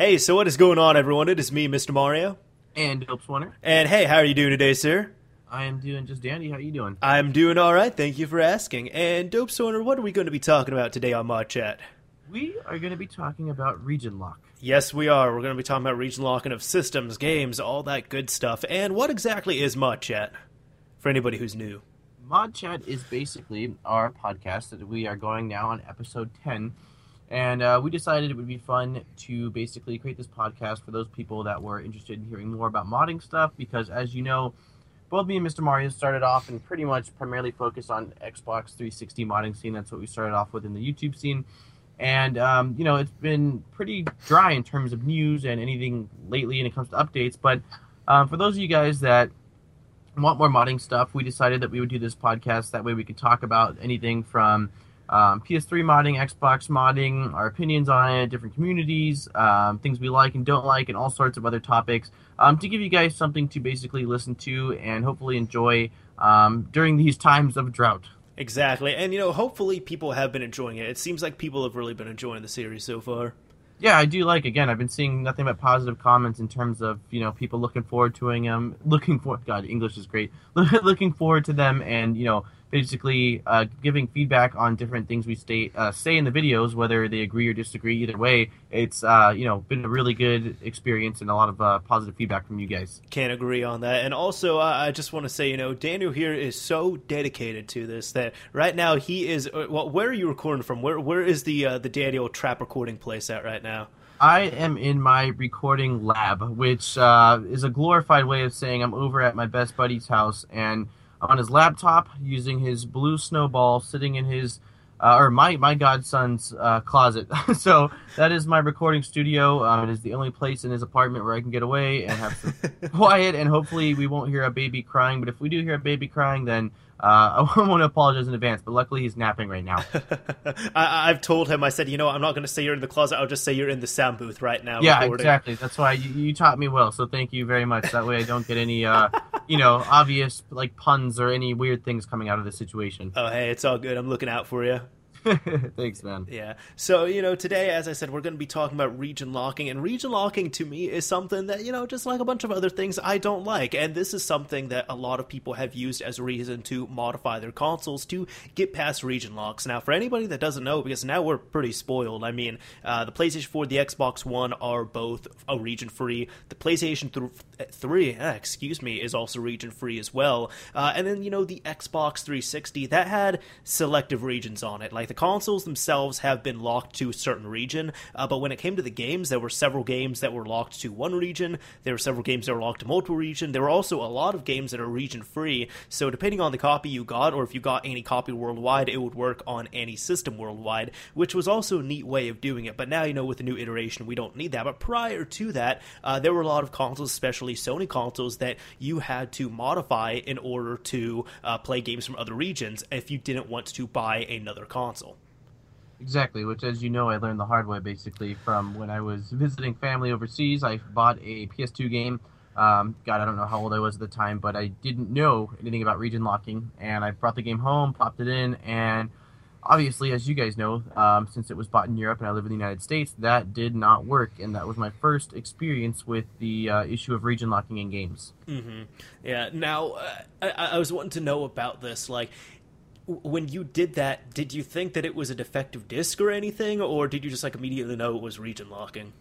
Hey, so what is going on, everyone? It is me, Mr. Mario. And Dope Swanner. And hey, how are you doing today, sir? I am doing just dandy. How are you doing? I'm doing all right. Thank you for asking. And Dope Swanner, what are we going to be talking about today on Mod Chat? We are going to be talking about region lock. Yes, we are. We're going to be talking about region locking of systems, games, all that good stuff. And what exactly is Mod Chat? For anybody who's new. Mod Chat is basically our podcast that we are going now on episode 10 and uh, we decided it would be fun to basically create this podcast for those people that were interested in hearing more about modding stuff. Because as you know, both me and Mr. Mario started off and pretty much primarily focused on Xbox 360 modding scene. That's what we started off with in the YouTube scene. And um, you know, it's been pretty dry in terms of news and anything lately when it comes to updates. But um, for those of you guys that want more modding stuff, we decided that we would do this podcast. That way, we could talk about anything from um, PS3 modding, Xbox modding, our opinions on it, different communities, um, things we like and don't like, and all sorts of other topics um, to give you guys something to basically listen to and hopefully enjoy um, during these times of drought. Exactly. And, you know, hopefully people have been enjoying it. It seems like people have really been enjoying the series so far. Yeah, I do like. Again, I've been seeing nothing but positive comments in terms of you know people looking forward to them, looking for God, English is great, looking forward to them, and you know basically uh, giving feedback on different things we stay, uh, say in the videos, whether they agree or disagree. Either way, it's uh, you know been a really good experience and a lot of uh, positive feedback from you guys. Can't agree on that. And also, I just want to say, you know, Daniel here is so dedicated to this that right now he is. Uh, well, where are you recording from? Where where is the uh, the Daniel trap recording place at right now? I am in my recording lab, which is a glorified way of saying I'm over at my best buddy's house and on his laptop using his blue snowball sitting in his uh, or my my godson's uh, closet. so that is my recording studio. Um, it is the only place in his apartment where I can get away and have some quiet. And hopefully we won't hear a baby crying. But if we do hear a baby crying, then uh, I want to apologize in advance, but luckily he's napping right now. I, have told him. I said, you know, I'm not going to say you're in the closet. I'll just say you're in the sound booth right now. Yeah, recording. exactly. That's why you, you, taught me well. So thank you very much. That way I don't get any, uh, you know, obvious like puns or any weird things coming out of the situation. Oh, hey, it's all good. I'm looking out for you. Thanks, man. Yeah. So, you know, today, as I said, we're going to be talking about region locking. And region locking to me is something that, you know, just like a bunch of other things, I don't like. And this is something that a lot of people have used as a reason to modify their consoles to get past region locks. Now, for anybody that doesn't know, because now we're pretty spoiled, I mean, uh, the PlayStation 4, the Xbox One are both a region free. The PlayStation 3, uh, excuse me, is also region free as well. Uh, and then, you know, the Xbox 360, that had selective regions on it. Like, the consoles themselves have been locked to a certain region, uh, but when it came to the games, there were several games that were locked to one region. There were several games that were locked to multiple region. There were also a lot of games that are region free. So depending on the copy you got, or if you got any copy worldwide, it would work on any system worldwide, which was also a neat way of doing it. But now you know with the new iteration, we don't need that. But prior to that, uh, there were a lot of consoles, especially Sony consoles, that you had to modify in order to uh, play games from other regions if you didn't want to buy another console. Exactly, which, as you know, I learned the hard way basically from when I was visiting family overseas. I bought a PS2 game. Um, God, I don't know how old I was at the time, but I didn't know anything about region locking. And I brought the game home, popped it in, and obviously, as you guys know, um, since it was bought in Europe and I live in the United States, that did not work. And that was my first experience with the uh, issue of region locking in games. Mm-hmm. Yeah. Now, uh, I, I was wanting to know about this. Like, when you did that, did you think that it was a defective disc or anything, or did you just like immediately know it was region locking?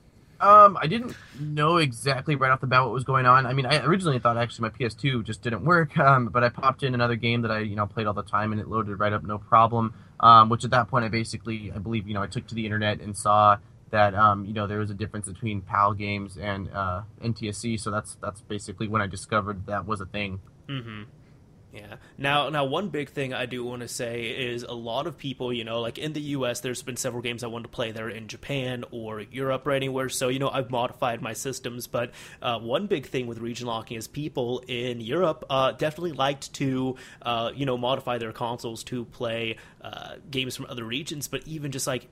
Um, I didn't know exactly right off the bat what was going on. I mean, I originally thought actually my PS2 just didn't work, um, but I popped in another game that I you know played all the time and it loaded right up no problem. Um, which at that point I basically I believe you know I took to the internet and saw that um, you know there was a difference between PAL games and uh, NTSC, so that's that's basically when I discovered that was a thing. Mm-hmm. Yeah. Now, now, one big thing I do want to say is a lot of people, you know, like in the U.S., there's been several games I wanted to play there in Japan or Europe or anywhere. So, you know, I've modified my systems. But uh, one big thing with region locking is people in Europe uh, definitely liked to, uh, you know, modify their consoles to play uh, games from other regions. But even just like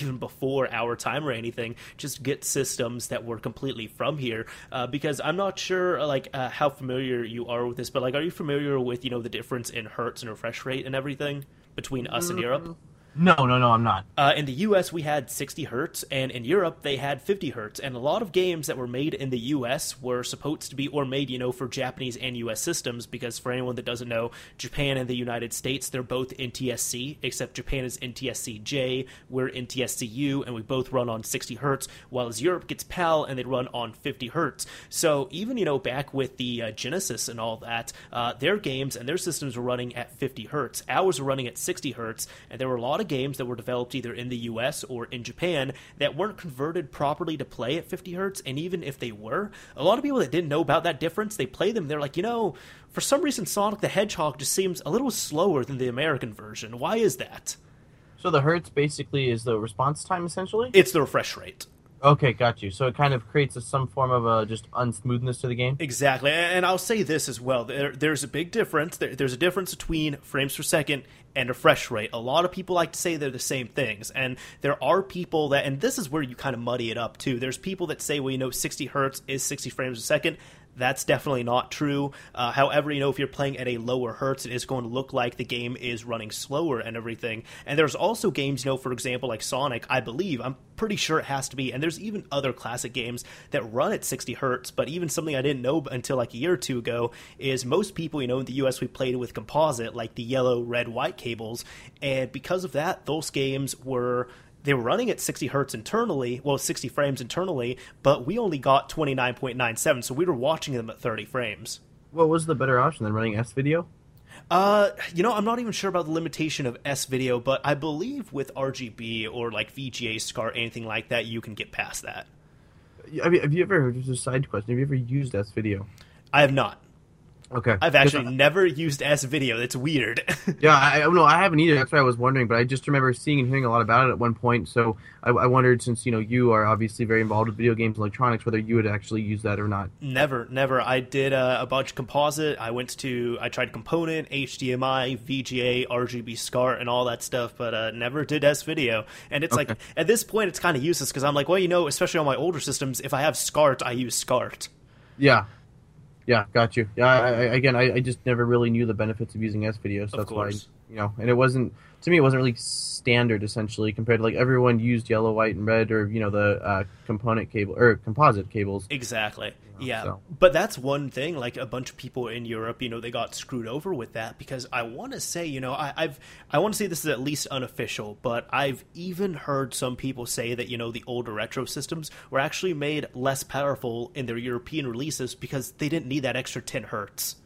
even before our time or anything, just get systems that were completely from here. Uh, because I'm not sure like uh, how familiar you are with this, but like, are you familiar with you know the difference in hertz and refresh rate and everything between us mm-hmm. and Europe? No, no, no, I'm not. Uh, in the US, we had 60 hertz, and in Europe, they had 50 hertz. And a lot of games that were made in the US were supposed to be, or made, you know, for Japanese and US systems, because for anyone that doesn't know, Japan and the United States, they're both NTSC, except Japan is NTSC-J, we're NTSC-U, and we both run on 60 hertz, while as Europe gets PAL and they run on 50 hertz. So even, you know, back with the uh, Genesis and all that, uh, their games and their systems were running at 50 hertz. Ours were running at 60 hertz, and there were a lot of games that were developed either in the US or in Japan that weren't converted properly to play at 50 hertz. And even if they were, a lot of people that didn't know about that difference, they play them. They're like, you know, for some reason, Sonic the Hedgehog just seems a little slower than the American version. Why is that? So the hertz basically is the response time, essentially. It's the refresh rate. Okay, got you. So it kind of creates a, some form of a just unsmoothness to the game. Exactly, and I'll say this as well: there, there's a big difference. There, there's a difference between frames per second and refresh rate. A lot of people like to say they're the same things, and there are people that, and this is where you kind of muddy it up too. There's people that say, well, you know, 60 hertz is 60 frames a second. That's definitely not true. Uh, however, you know, if you're playing at a lower hertz, it is going to look like the game is running slower and everything. And there's also games, you know, for example, like Sonic, I believe, I'm pretty sure it has to be. And there's even other classic games that run at 60 hertz, but even something I didn't know until like a year or two ago is most people, you know, in the US, we played with composite, like the yellow, red, white cables. And because of that, those games were they were running at 60 hertz internally, well, 60 frames internally, but we only got 29.97, so we were watching them at 30 frames. What was the better option than running S video? Uh, you know, I'm not even sure about the limitation of S video, but I believe with RGB or like VGA SCART, anything like that, you can get past that. Have you, have you ever, just a side question, have you ever used S video? I have not. Okay. I've actually I, never used S video. That's weird. yeah, I no, I haven't either. That's why I was wondering. But I just remember seeing and hearing a lot about it at one point. So I, I, wondered, since you know you are obviously very involved with video games, electronics, whether you would actually use that or not. Never, never. I did uh, a bunch of composite. I went to, I tried component, HDMI, VGA, RGB, SCART, and all that stuff, but uh, never did S video. And it's okay. like at this point, it's kind of useless because I'm like, well, you know, especially on my older systems, if I have SCART, I use SCART. Yeah, yeah, got you. Yeah, I, I, again, I, I, just never really knew the benefits of using S video, so of that's course. why you know, and it wasn't to me, it wasn't really standard essentially compared to like everyone used yellow, white, and red, or you know the uh, component cable or composite cables. Exactly. You know, yeah, so. but that's one thing. Like a bunch of people in Europe, you know, they got screwed over with that because I want to say, you know, I, I've I want to say this is at least unofficial, but I've even heard some people say that you know the older retro systems were actually made less powerful in their European releases because they didn't need that extra 10 hertz.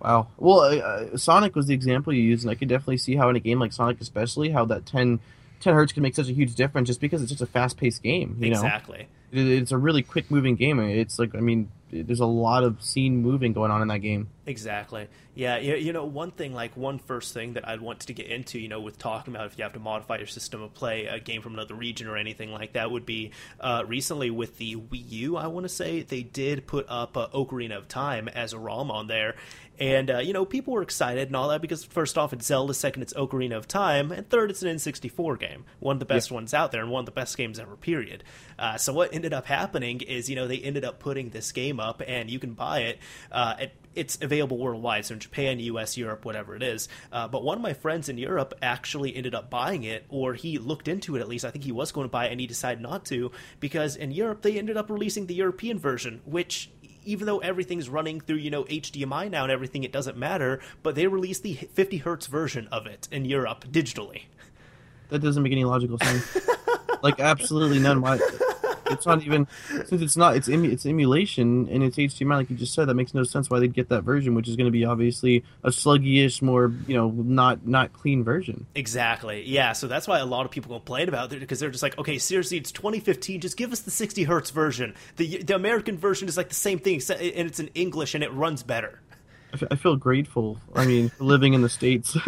Wow. Well, uh, uh, Sonic was the example you used, and I could definitely see how in a game like Sonic, especially, how that 10, 10 hertz can make such a huge difference just because it's such a fast paced game. You exactly. Know? it's a really quick moving game. It's like I mean, there's a lot of scene moving going on in that game. Exactly. Yeah. You know, one thing like one first thing that I'd want to get into, you know, with talking about if you have to modify your system of play, a game from another region or anything like that, would be uh, recently with the Wii U. I want to say they did put up uh, Ocarina of Time as a ROM on there, and, uh, you know, people were excited and all that because, first off, it's Zelda, second, it's Ocarina of Time, and third, it's an N64 game. One of the best yeah. ones out there and one of the best games ever, period. Uh, so, what ended up happening is, you know, they ended up putting this game up, and you can buy it. Uh, it it's available worldwide, so in Japan, US, Europe, whatever it is. Uh, but one of my friends in Europe actually ended up buying it, or he looked into it at least. I think he was going to buy it, and he decided not to because in Europe they ended up releasing the European version, which even though everything's running through you know HDMI now and everything, it doesn't matter. But they released the 50 hertz version of it in Europe digitally. That doesn't make any logical sense. like absolutely none. Why? It's not even since it's not it's it's emulation and it's HDMI like you just said that makes no sense why they'd get that version which is going to be obviously a sluggyish more you know not not clean version. Exactly. Yeah. So that's why a lot of people complain about it because they're just like, okay, seriously, it's 2015. Just give us the 60 hertz version. The the American version is like the same thing and it's in English and it runs better. I feel grateful. I mean, living in the states,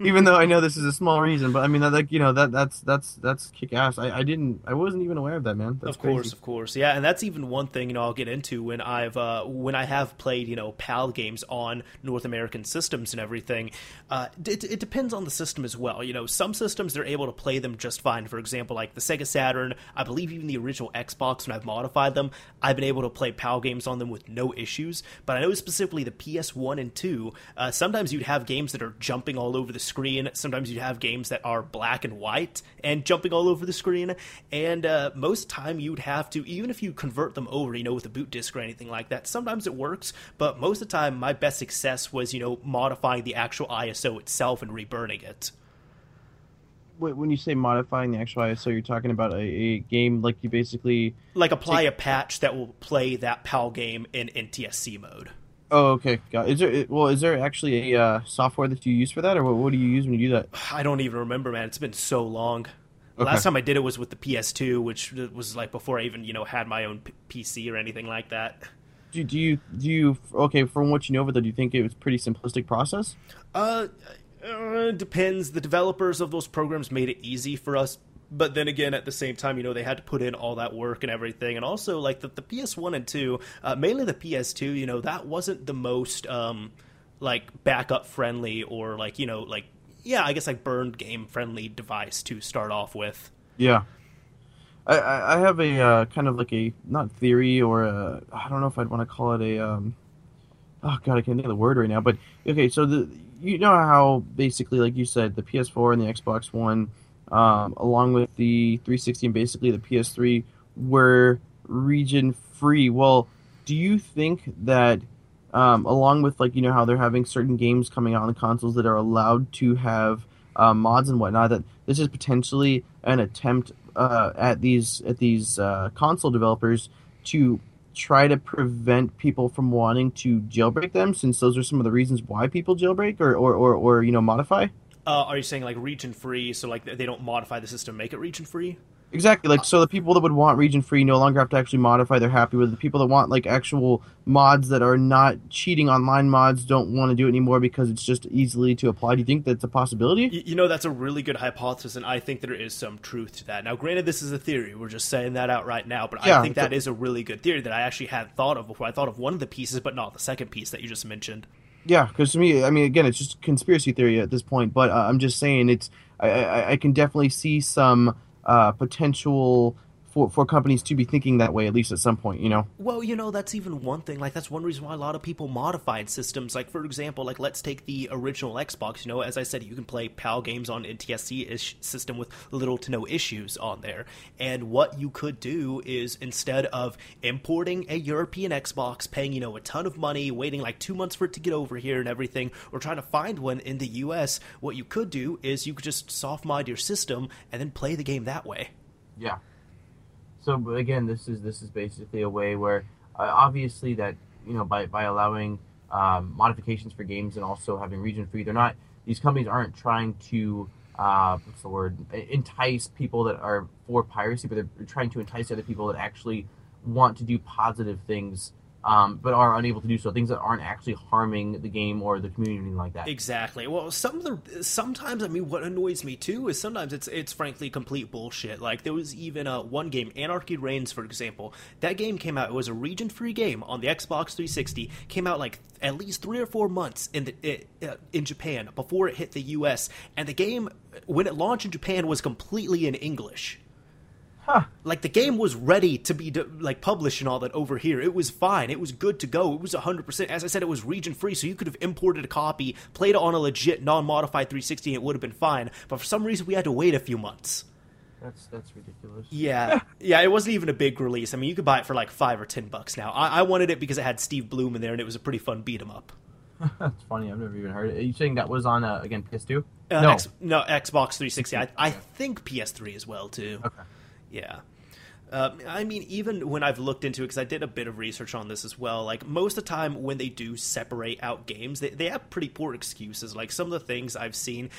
even though I know this is a small reason, but I mean, like you know, that that's that's that's kick ass. I, I didn't, I wasn't even aware of that, man. That's of course, crazy. of course, yeah, and that's even one thing you know I'll get into when I've uh, when I have played you know PAL games on North American systems and everything. Uh, it, it depends on the system as well. You know, some systems they're able to play them just fine. For example, like the Sega Saturn, I believe even the original Xbox when I've modified them, I've been able to play PAL games on them with no issues. But I know specifically the PS1 and 2, uh, sometimes you'd have games that are jumping all over the screen. Sometimes you'd have games that are black and white and jumping all over the screen. And uh, most time you'd have to, even if you convert them over, you know, with a boot disk or anything like that, sometimes it works. But most of the time, my best success was, you know, modifying the actual ISO itself and reburning it when you say modifying the actual ISO, you're talking about a, a game like you basically like apply take... a patch that will play that PAL game in NTSC mode. Oh, okay. Got. Is there well? Is there actually a uh, software that you use for that, or what, what do you use when you do that? I don't even remember, man. It's been so long. Okay. Last time I did it was with the PS2, which was like before I even you know had my own P- PC or anything like that. Do, do you do you okay? From what you know of it, do you think it was pretty simplistic process? Uh, uh, depends. The developers of those programs made it easy for us, but then again, at the same time, you know, they had to put in all that work and everything, and also like the, the PS1 and two, uh, mainly the PS2. You know, that wasn't the most um, like backup friendly or like you know like yeah, I guess like burned game friendly device to start off with. Yeah. I, I have a uh, kind of like a not theory or I don't know if I'd want to call it a um, oh god I can't think of the word right now but okay so the you know how basically, like you said, the PS4 and the Xbox One, um, along with the 360 and basically the PS3, were region free. Well, do you think that, um, along with like you know how they're having certain games coming out on the consoles that are allowed to have uh, mods and whatnot, that this is potentially an attempt uh, at these at these uh, console developers to try to prevent people from wanting to jailbreak them since those are some of the reasons why people jailbreak or or, or, or you know modify uh, are you saying like region free so like they don't modify the system make it region free Exactly. Like so, the people that would want region free no longer have to actually modify. They're happy with it. the people that want like actual mods that are not cheating online mods. Don't want to do it anymore because it's just easily to apply. Do you think that's a possibility? You know, that's a really good hypothesis, and I think there is some truth to that. Now, granted, this is a theory. We're just saying that out right now, but yeah, I think that is a really good theory that I actually hadn't thought of before. I thought of one of the pieces, but not the second piece that you just mentioned. Yeah, because to me, I mean, again, it's just conspiracy theory at this point. But uh, I'm just saying, it's I, I, I can definitely see some uh, potential for, for companies to be thinking that way at least at some point you know? Well you know that's even one thing. Like that's one reason why a lot of people modified systems. Like for example like let's take the original xbox you know as i said you can play pal games on ntsc ish system with little to no issues on there. And what you could do is instead of importing a european xbox paying you know a ton of money waiting like two months for it to get over here and everything or trying to find one in the us what you could do is you could just soft mod your system and then play the game that way. Yeah so again, this is this is basically a way where uh, obviously that you know by by allowing um, modifications for games and also having region free, they're not these companies aren't trying to uh, what's the word entice people that are for piracy, but they're trying to entice other people that actually want to do positive things um, but are unable to do so. Things that aren't actually harming the game or the community, like that. Exactly. Well, some of the sometimes I mean, what annoys me too is sometimes it's it's frankly complete bullshit. Like there was even uh, one game, Anarchy Reigns, for example. That game came out. It was a region-free game on the Xbox 360. Came out like at least three or four months in the uh, in Japan before it hit the U.S. And the game, when it launched in Japan, was completely in English. Huh. Like the game was ready to be like published and all that over here. It was fine. It was good to go. It was 100%. As I said, it was region free, so you could have imported a copy, played it on a legit non-modified 360, and it would have been fine. But for some reason, we had to wait a few months. That's that's ridiculous. Yeah, yeah. It wasn't even a big release. I mean, you could buy it for like five or ten bucks now. I, I wanted it because it had Steve Blum in there, and it was a pretty fun beat 'em up. That's funny. I've never even heard it. Are you saying that was on uh, again PS2? Uh, no, X, no Xbox 360. I, I think PS3 as well too. Okay. Yeah. Uh, I mean, even when I've looked into it, because I did a bit of research on this as well, like most of the time when they do separate out games, they, they have pretty poor excuses. Like some of the things I've seen,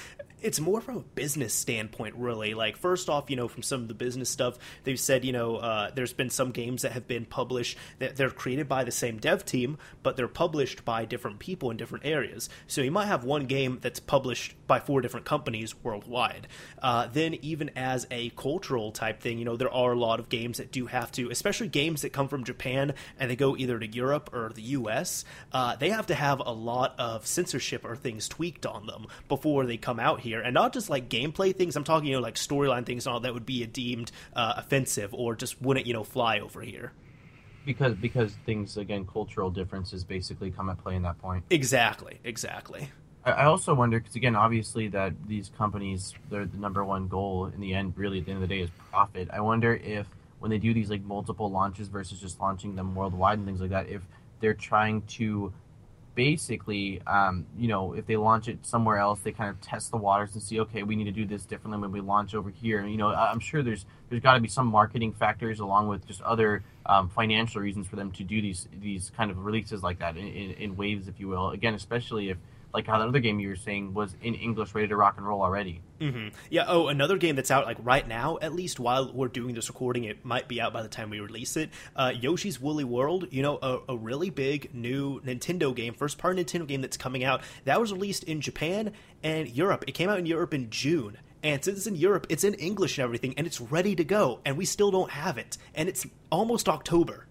it's more from a business standpoint, really. Like, first off, you know, from some of the business stuff, they've said, you know, uh, there's been some games that have been published that they're created by the same dev team, but they're published by different people in different areas. So you might have one game that's published by four different companies worldwide. Uh, then, even as a cultural type thing, you know, there are a lot of games that do have to, especially games that come from Japan and they go either to Europe or the US, uh, they have to have a lot of censorship or things tweaked on them before they come out here here, and not just like gameplay things. I'm talking, you know, like storyline things and all that would be deemed uh, offensive or just wouldn't, you know, fly over here. because because things again cultural differences basically come at play in that point. Exactly. Exactly. I, I also wonder because again obviously that these companies their the number one goal in the end really at the end of the day is profit. I wonder if when they do these like multiple launches versus just launching them worldwide and things like that if they're trying to basically, um, you know, if they launch it somewhere else, they kind of test the waters and see, okay, we need to do this differently when we launch over here. You know, I'm sure there's there's got to be some marketing factors along with just other um, financial reasons for them to do these these kind of releases like that in, in, in waves, if you will. Again, especially if like how the other game you were saying was in English, ready to rock and roll already. Mm-hmm. Yeah. Oh, another game that's out like right now, at least while we're doing this recording, it might be out by the time we release it. Uh, Yoshi's Woolly World. You know, a, a really big new Nintendo game, first part Nintendo game that's coming out. That was released in Japan and Europe. It came out in Europe in June. And since it's in Europe, it's in English and everything, and it's ready to go. And we still don't have it. And it's almost October.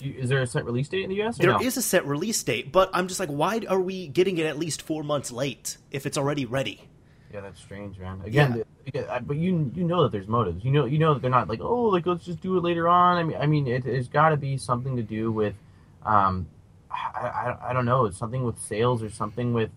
You, is there a set release date in the US? There no? is a set release date, but I'm just like, why are we getting it at least four months late if it's already ready? Yeah, that's strange, man. Again, yeah. but you you know that there's motives. You know you know that they're not like, oh, like let's just do it later on. I mean, I mean, it, has got to be something to do with um, I, I, I, don't know. It's something with sales or something with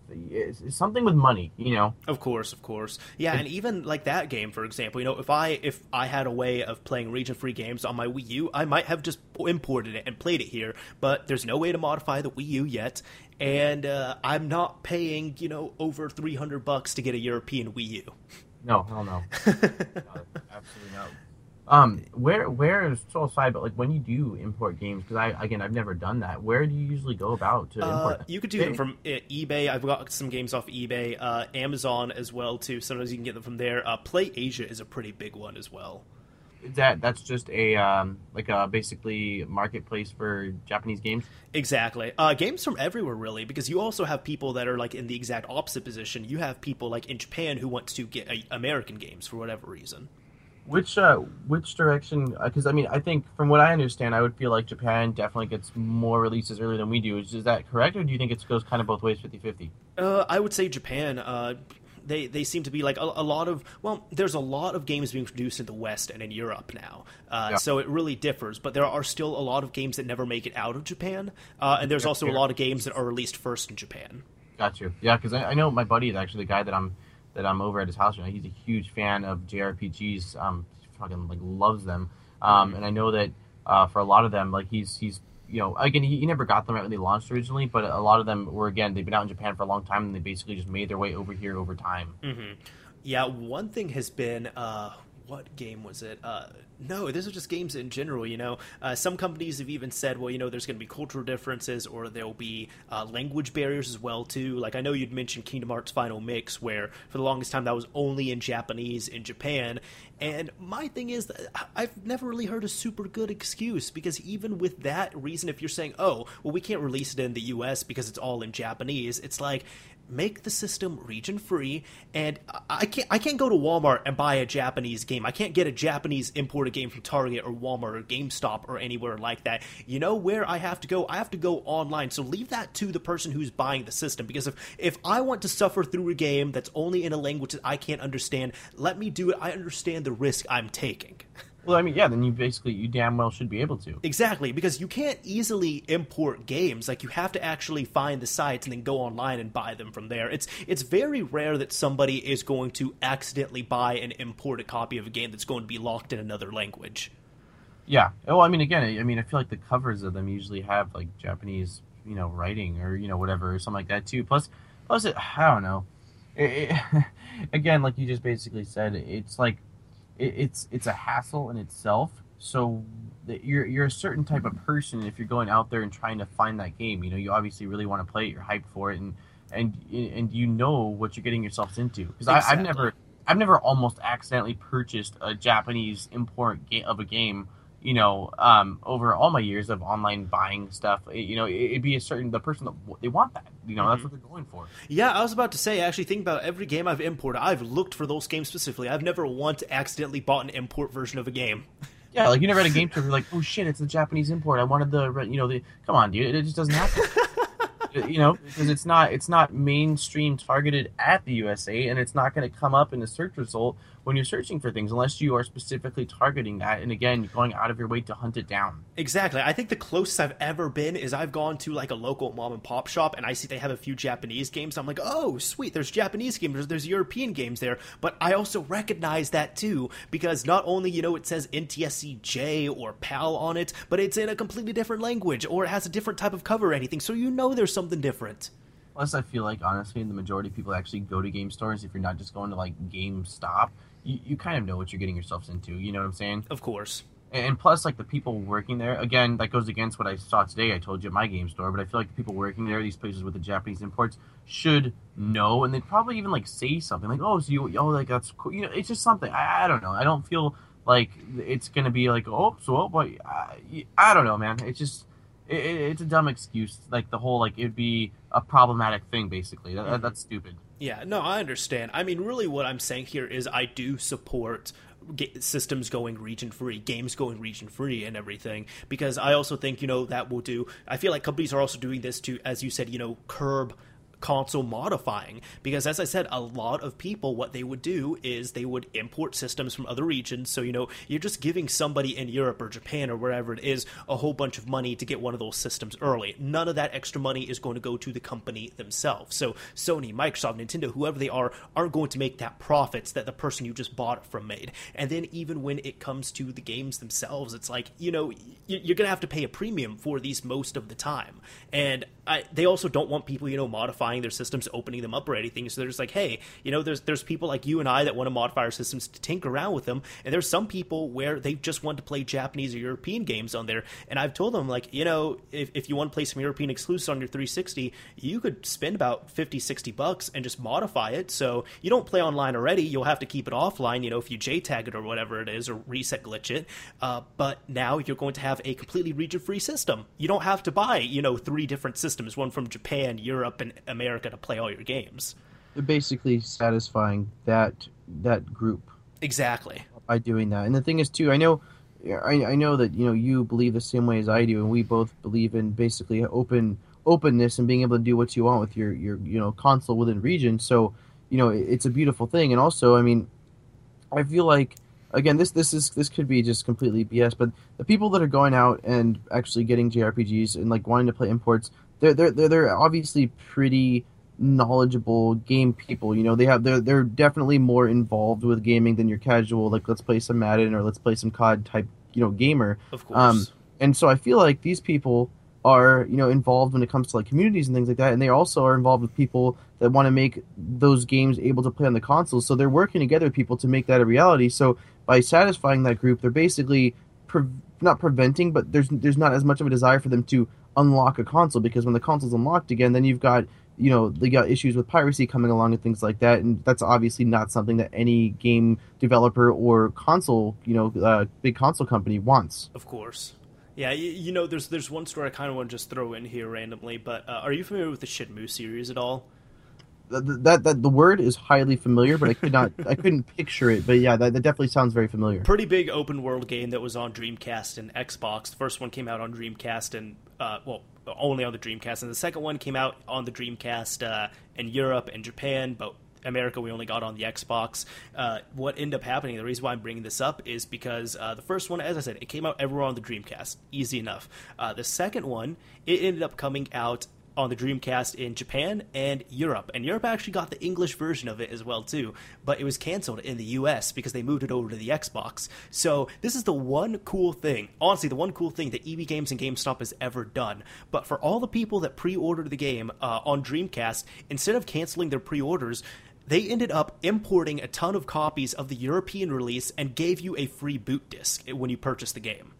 something with money, you know. Of course, of course, yeah. and even like that game, for example, you know, if I if I had a way of playing region free games on my Wii U, I might have just imported it and played it here. But there's no way to modify the Wii U yet, and uh, I'm not paying you know over three hundred bucks to get a European Wii U. No, hell no, no absolutely not. Um, where where so aside, but like when you do import games, because I again I've never done that. Where do you usually go about to import? Uh, you could do them from uh, eBay. I've got some games off eBay, uh, Amazon as well too. Sometimes you can get them from there. Uh, Play Asia is a pretty big one as well. That that's just a um, like a basically marketplace for Japanese games. Exactly, uh, games from everywhere really, because you also have people that are like in the exact opposite position. You have people like in Japan who want to get uh, American games for whatever reason. Which uh, which direction? Because uh, I mean, I think from what I understand, I would feel like Japan definitely gets more releases earlier than we do. Is, is that correct, or do you think it goes kind of both ways, 50-50? Uh, I would say Japan. Uh, they they seem to be like a, a, lot of well, there's a lot of games being produced in the West and in Europe now, uh, yeah. so it really differs. But there are still a lot of games that never make it out of Japan, uh, and there's also a lot of games that are released first in Japan. Got you. Yeah, because I, I know my buddy is actually the guy that I'm that I'm over at his house right now. He's a huge fan of JRPGs. Um, fucking like loves them. Um, and I know that uh, for a lot of them, like he's he's you know again he, he never got them right when they launched originally, but a lot of them were again they've been out in Japan for a long time and they basically just made their way over here over time. Mm-hmm. Yeah, one thing has been uh, what game was it? Uh, no, these are just games in general. You know, uh, some companies have even said, well, you know, there's going to be cultural differences, or there'll be uh, language barriers as well too. Like I know you'd mentioned Kingdom Hearts Final Mix, where for the longest time that was only in Japanese in Japan. And my thing is, that I've never really heard a super good excuse because even with that reason, if you're saying, oh, well, we can't release it in the U.S. because it's all in Japanese, it's like make the system region free and I can't I can't go to Walmart and buy a Japanese game. I can't get a Japanese imported game from Target or Walmart or GameStop or anywhere like that. You know where I have to go? I have to go online. So leave that to the person who's buying the system because if if I want to suffer through a game that's only in a language that I can't understand, let me do it. I understand the risk I'm taking. Well, I mean, yeah, then you basically you damn well should be able to. Exactly, because you can't easily import games. Like you have to actually find the sites and then go online and buy them from there. It's it's very rare that somebody is going to accidentally buy and import a copy of a game that's going to be locked in another language. Yeah. Well, I mean, again, I mean, I feel like the covers of them usually have like Japanese, you know, writing or you know whatever or something like that too. Plus, plus, it, I don't know. It, it, again, like you just basically said, it's like it, it's it's a hassle in itself. So you're you're a certain type of person if you're going out there and trying to find that game. You know, you obviously really want to play it. You're hyped for it, and and and you know what you're getting yourselves into. Because exactly. I've never I've never almost accidentally purchased a Japanese import of a game you know, um, over all my years of online buying stuff, you know, it'd be a certain the person that they want that. You know, mm-hmm. that's what they're going for. Yeah, I was about to say. Actually, think about every game I've imported. I've looked for those games specifically. I've never once accidentally bought an import version of a game. Yeah, like you never had a game to like, oh shit, it's a Japanese import. I wanted the, you know, the. Come on, dude, it just doesn't happen. you know, because it's not it's not mainstream targeted at the USA, and it's not going to come up in the search result when you're searching for things unless you are specifically targeting that and again going out of your way to hunt it down. Exactly. I think the closest I've ever been is I've gone to like a local mom and pop shop and I see they have a few Japanese games. I'm like, oh, sweet, there's Japanese games, there's, there's European games there. But I also recognize that too because not only, you know, it says NTSC or PAL on it, but it's in a completely different language or it has a different type of cover or anything. So you know there's something different. Plus, I feel like honestly, the majority of people actually go to game stores. If you're not just going to like GameStop, you, you kind of know what you're getting yourselves into. You know what I'm saying? Of course. And plus, like the people working there, again, that goes against what I saw today. I told you at my game store, but I feel like the people working there, these places with the Japanese imports, should know, and they'd probably even like say something like, "Oh, so you, oh, like that's cool." You know, it's just something. I, I don't know. I don't feel like it's gonna be like, "Oh, so, oh, but I, I don't know, man." It's just, it, it's a dumb excuse. Like the whole, like it'd be a problematic thing, basically. That, Mm-hmm. that's stupid. Yeah, no, I understand. I mean, really, what I'm saying here is I do support systems going region free, games going region free, and everything because I also think you know that will do. I feel like companies are also doing this to, as you said, you know, curb console modifying. Because as i said a lot of people what they would do is they would import systems from other regions. So you know you're just giving somebody in europe or japan or wherever it is a whole bunch of money to get one of those systems early. None of that extra money is going to go to the company themselves. So sony microsoft nintendo whoever they are aren't going to make that profits that the person you just bought from made. And then even when it comes to the games themselves it's like you know you're going to have to pay a premium for these most of the time. And I, they also don't want people, you know, modifying their systems, opening them up or anything. So they're just like, hey, you know, there's there's people like you and I that want to modify our systems to tinker around with them, and there's some people where they just want to play Japanese or European games on there. And I've told them like, you know, if, if you want to play some European exclusives on your 360, you could spend about 50, 60 bucks and just modify it. So you don't play online already, you'll have to keep it offline, you know, if you JTAG it or whatever it is, or reset glitch it. Uh, but now you're going to have a completely region-free system. You don't have to buy, you know, three different systems, one from Japan, Europe, and America to play all your games. They're basically satisfying that that group Exactly. by doing that. And the thing is, too, I know, I, I know that you know you believe the same way as I do, and we both believe in basically open openness and being able to do what you want with your your you know console within region. So you know it, it's a beautiful thing. And also, I mean, I feel like again this this is this could be just completely BS, but the people that are going out and actually getting JRPGs and like wanting to play imports, they're they're they're, they're obviously pretty knowledgeable game people you know they have they're they're definitely more involved with gaming than your casual like let's play some madden or let's play some cod type you know gamer Of course. um, and so I feel like these people are, you know, involved when it comes to like communities and things like that, and they also are involved with people that want to make those games able to play on the consoles. So they're working together with people to make that a reality. So by satisfying that group, they're basically pre- not preventing, but there's there's not as much of a desire for them to unlock a console because when the console's unlocked again, then you've got you know they got issues with piracy coming along and things like that, and that's obviously not something that any game developer or console you know uh, big console company wants. Of course. Yeah, you, you know, there's there's one story I kind of want to just throw in here randomly, but uh, are you familiar with the Shenmue series at all? Th- th- that that the word is highly familiar, but I could not I couldn't picture it. But yeah, that, that definitely sounds very familiar. Pretty big open world game that was on Dreamcast and Xbox. The first one came out on Dreamcast and uh, well, only on the Dreamcast, and the second one came out on the Dreamcast uh, in Europe and Japan, but America we only got on the Xbox. Uh, what ended up happening, the reason why I'm bringing this up is because uh, the first one, as I said, it came out everywhere on the Dreamcast, easy enough. Uh, the second one, it ended up coming out on the Dreamcast in Japan and Europe, and Europe actually got the English version of it as well too. But it was canceled in the U.S. because they moved it over to the Xbox. So this is the one cool thing, honestly, the one cool thing that EB Games and GameStop has ever done. But for all the people that pre-ordered the game uh, on Dreamcast, instead of canceling their pre-orders, they ended up importing a ton of copies of the European release and gave you a free boot disc when you purchased the game.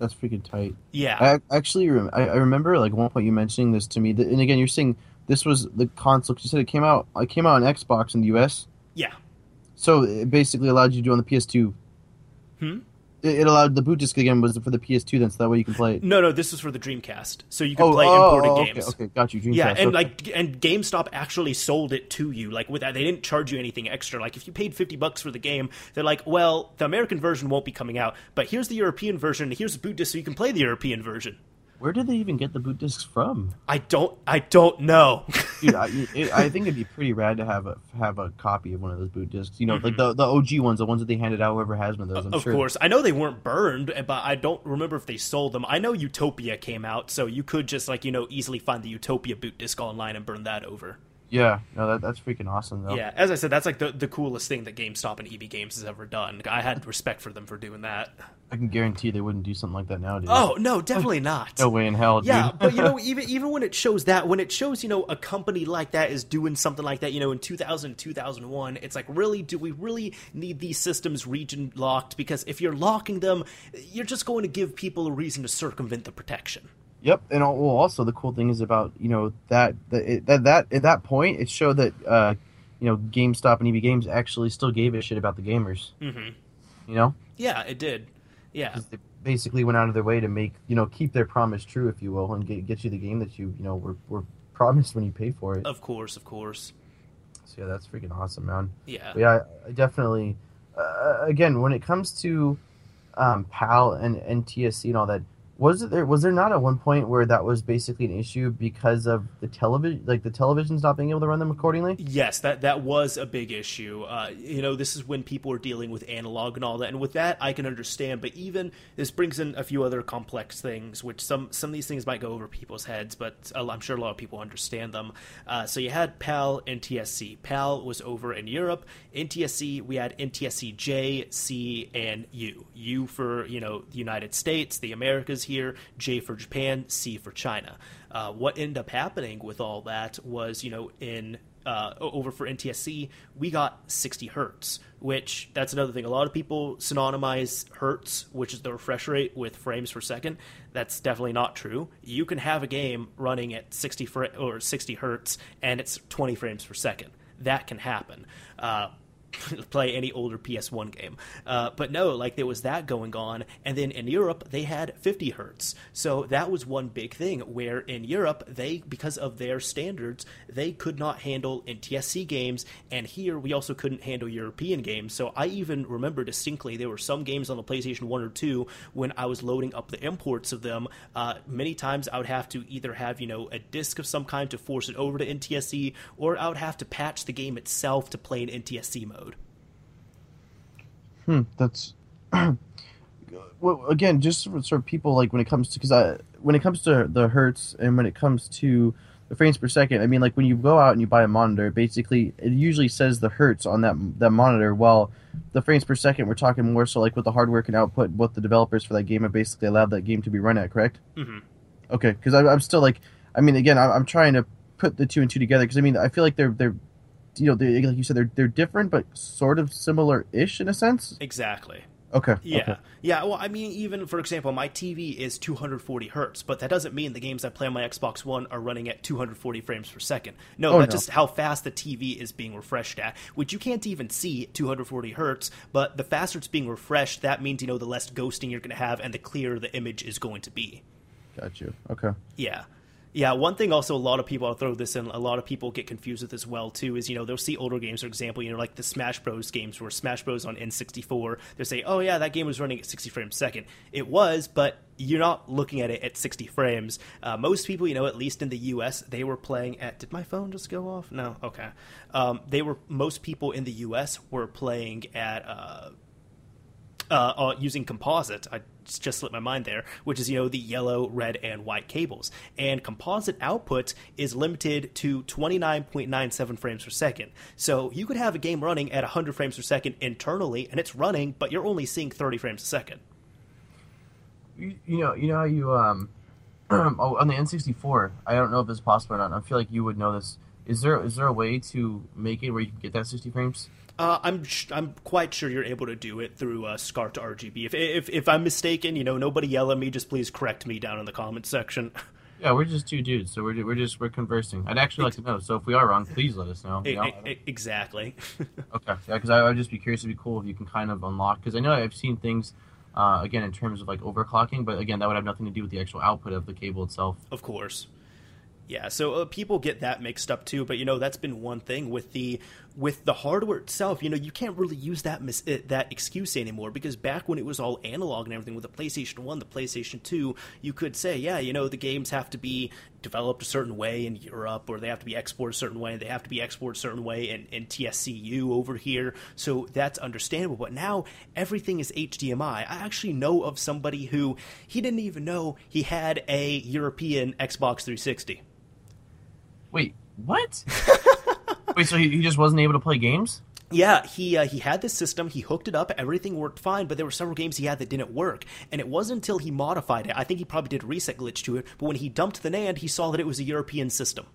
That's freaking tight. Yeah. I actually rem- I, I remember like one point you mentioning this to me, that, and again you're saying this was the console. 'cause You said it came out. It came out on Xbox in the U.S. yeah. So it basically allowed you to do on the PS2. Hmm? It, allowed the boot disc again was for the PS2 then, so that way you can play it. No, no, this was for the Dreamcast, so you can Oh, play oh, imported oh, games. Okay, okay, got you. Dreamcast. Yeah, and okay. like, and GameStop actually sold it to you. Like, with that, they didn't charge you anything extra. Like, if you paid fifty bucks for the game, they're like, well, the American version won't be coming out, but here's the European version. Here's the boot disc, so you can play the European version. Where did they even get the boot discs from? I don't. I don't know. Dude, I, it, I think it'd be pretty rad to have a have a copy of one of those boot discs. You know, like mm-hmm. the the OG ones, the ones that they handed out. Whoever has one of those, I'm of sure. course, I know they weren't burned, eh, but I don't remember if they sold them. I know Utopia came out, so you could just like you know easily find the Utopia boot disc online and burn that over. Yeah, no, that, that's freaking awesome though. Yeah, as I said, that's like the, the coolest thing that GameStop and EB Games has ever done. I had respect for them for doing that. I can guarantee they wouldn't do something like that nowadays. Oh no, definitely not. no way in hell, dude. Yeah, but you know, even even when it shows that, when it shows, you know, a company like that is doing something like that, you know, in 2000, 2001, it's like, really, do we really need these systems region locked? Because if you're locking them, you're just going to give people a reason to circumvent the protection. Yep, and well, also the cool thing is about you know that that that, that at that point it showed that uh, you know GameStop and EB Games actually still gave a shit about the gamers. Mm-hmm. You know, Yeah, it did. Yeah. they basically went out of their way to make you know keep their promise true, if you will, and get, get you the game that you you know were, were promised when you paid for it. of course, of course. So yeah, that's freaking awesome, man. Yeah. But yeah, I, I definitely. Uh, again, when it comes to um, PAL and NTSC and all that, was it there? Was there not at one point where that was basically an issue because of the television, like the televisions not being able to run them accordingly? Yes, that that was a big issue. Uh, you know, this is when people are dealing with analog and all that, and with that, I can understand. But even this brings in a few other complex things, which some some of these things might go over people's heads, but I'm sure a lot of people understand them. Uh, so you had PAL and TSC. PAL was over in Europe. NTSC, we had NTSC J, C, and U. U for you know the United States, the Americas here. J for Japan. C for China. Uh, what ended up happening with all that was, you know, in uh, over for NTSC, we got 60 hertz, which that's another thing. A lot of people synonymize hertz, which is the refresh rate, with frames per second. That's definitely not true. You can have a game running at 60 fr- or 60 hertz, and it's 20 frames per second. That can happen. Uh, play any older PS1 game. Uh, but no, like there was that going on, and then in Europe they had 50 hertz. So that was one big thing. Where in Europe they, because of their standards, they could not handle NTSC games, and here we also couldn't handle European games. So I even remember distinctly there were some games on the PlayStation 1 or 2 when I was loading up the imports of them. Uh, many times I would have to either have you know a disc of some kind to force it over to NTSC, or I would have to patch the game itself to play in NTSC mode. Hmm, that's well again just for sort of people like when it comes to because I when it comes to the hertz and when it comes to the frames per second. I mean, like when you go out and you buy a monitor, basically it usually says the hertz on that that monitor. While the frames per second, we're talking more so like what the hardware can output, what the developers for that game have basically allowed that game to be run at. Correct? Mm-hmm. Okay, because I'm still like, I mean, again, I'm, I'm trying to put the two and two together because I mean, I feel like they're they're, you know, they like you said, they're they're different but sort of similar-ish in a sense. Exactly. Okay. Yeah. Okay. Yeah. Well, I mean, even for example, my TV is 240 hertz, but that doesn't mean the games I play on my Xbox One are running at 240 frames per second. No, Oh, that's no. just how fast the TV is being refreshed at, which you can't even see 240 hertz. But the faster it's being refreshed, that means you know the less ghosting you're going to have, and the clearer the image is going to be. Got you. Okay. Yeah. Yeah, one thing also a lot of people I'll throw this in, a lot of people get confused with as well too is you know they'll see older games for example, you know like the Smash Bros games where Smash Bros on N64, they'll say, "Oh yeah, that game was running at 60 frames a second." It was, but you're not looking at it at 60 frames. Uh, most people, you know, at least in the US, they were playing at Did my phone just go off? No. Okay. Um, they were most people in the US were playing at uh uh, uh, using composite. I just slipped my mind there, which is you know the yellow, red, and white cables. And composite output is limited to 29.97 frames per second. So you could have a game running at 100 frames per second internally, and it's running, but you're only seeing 30 frames a second. You, you know, you know how you um, oh, on the N64. I don't know if it's possible or not. I feel like you would know this. Is there is there a way to make it where you can get that 60 frames? Uh, I'm sh- I'm quite sure you're able to do it through uh, SCART to RGB. If, if if I'm mistaken, you know, nobody yell at me. Just please correct me down in the comments section. Yeah, we're just two dudes, so we're, we're just we're conversing. I'd actually like to know. So if we are wrong, please let us know. you know? Exactly. Okay, yeah, because I would just be curious. It'd be cool if you can kind of unlock. Because I know I've seen things, uh, again in terms of like overclocking, but again that would have nothing to do with the actual output of the cable itself. Of course. Yeah, so uh, people get that mixed up too, but you know that's been one thing with the with the hardware itself, you know, you can't really use that mis- uh, that excuse anymore because back when it was all analog and everything with the PlayStation 1, the PlayStation 2, you could say, yeah, you know, the games have to be developed a certain way in Europe or they have to be exported a certain way, they have to be exported a certain way in, in TSCU over here. So that's understandable. But now everything is HDMI. I actually know of somebody who he didn't even know he had a European Xbox 360. Wait, what? Wait, so he, he just wasn't able to play games? Yeah, he uh, he had this system. He hooked it up. Everything worked fine, but there were several games he had that didn't work. And it wasn't until he modified it. I think he probably did a reset glitch to it. But when he dumped the NAND, he saw that it was a European system.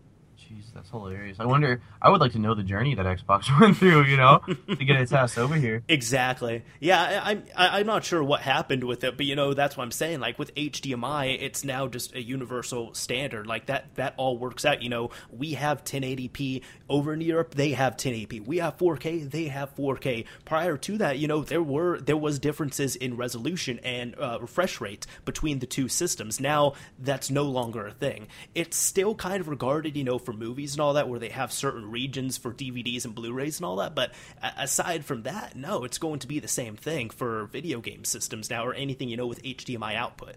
Jeez, that's hilarious. I wonder. I would like to know the journey that Xbox went through. You know, to get its ass over here. Exactly. Yeah, I, I, I'm not sure what happened with it, but you know that's what I'm saying. Like with HDMI, it's now just a universal standard. Like that that all works out. You know, we have 1080p over in Europe. They have 1080p. We have 4K. They have 4K. Prior to that, you know, there were there was differences in resolution and uh, refresh rate between the two systems. Now that's no longer a thing. It's still kind of regarded, you know, for movies and all that, where they have certain regions for DVDs and Blu-rays and all that. But aside from that, no, it's going to be the same thing for video game systems now, or anything you know with HDMI output.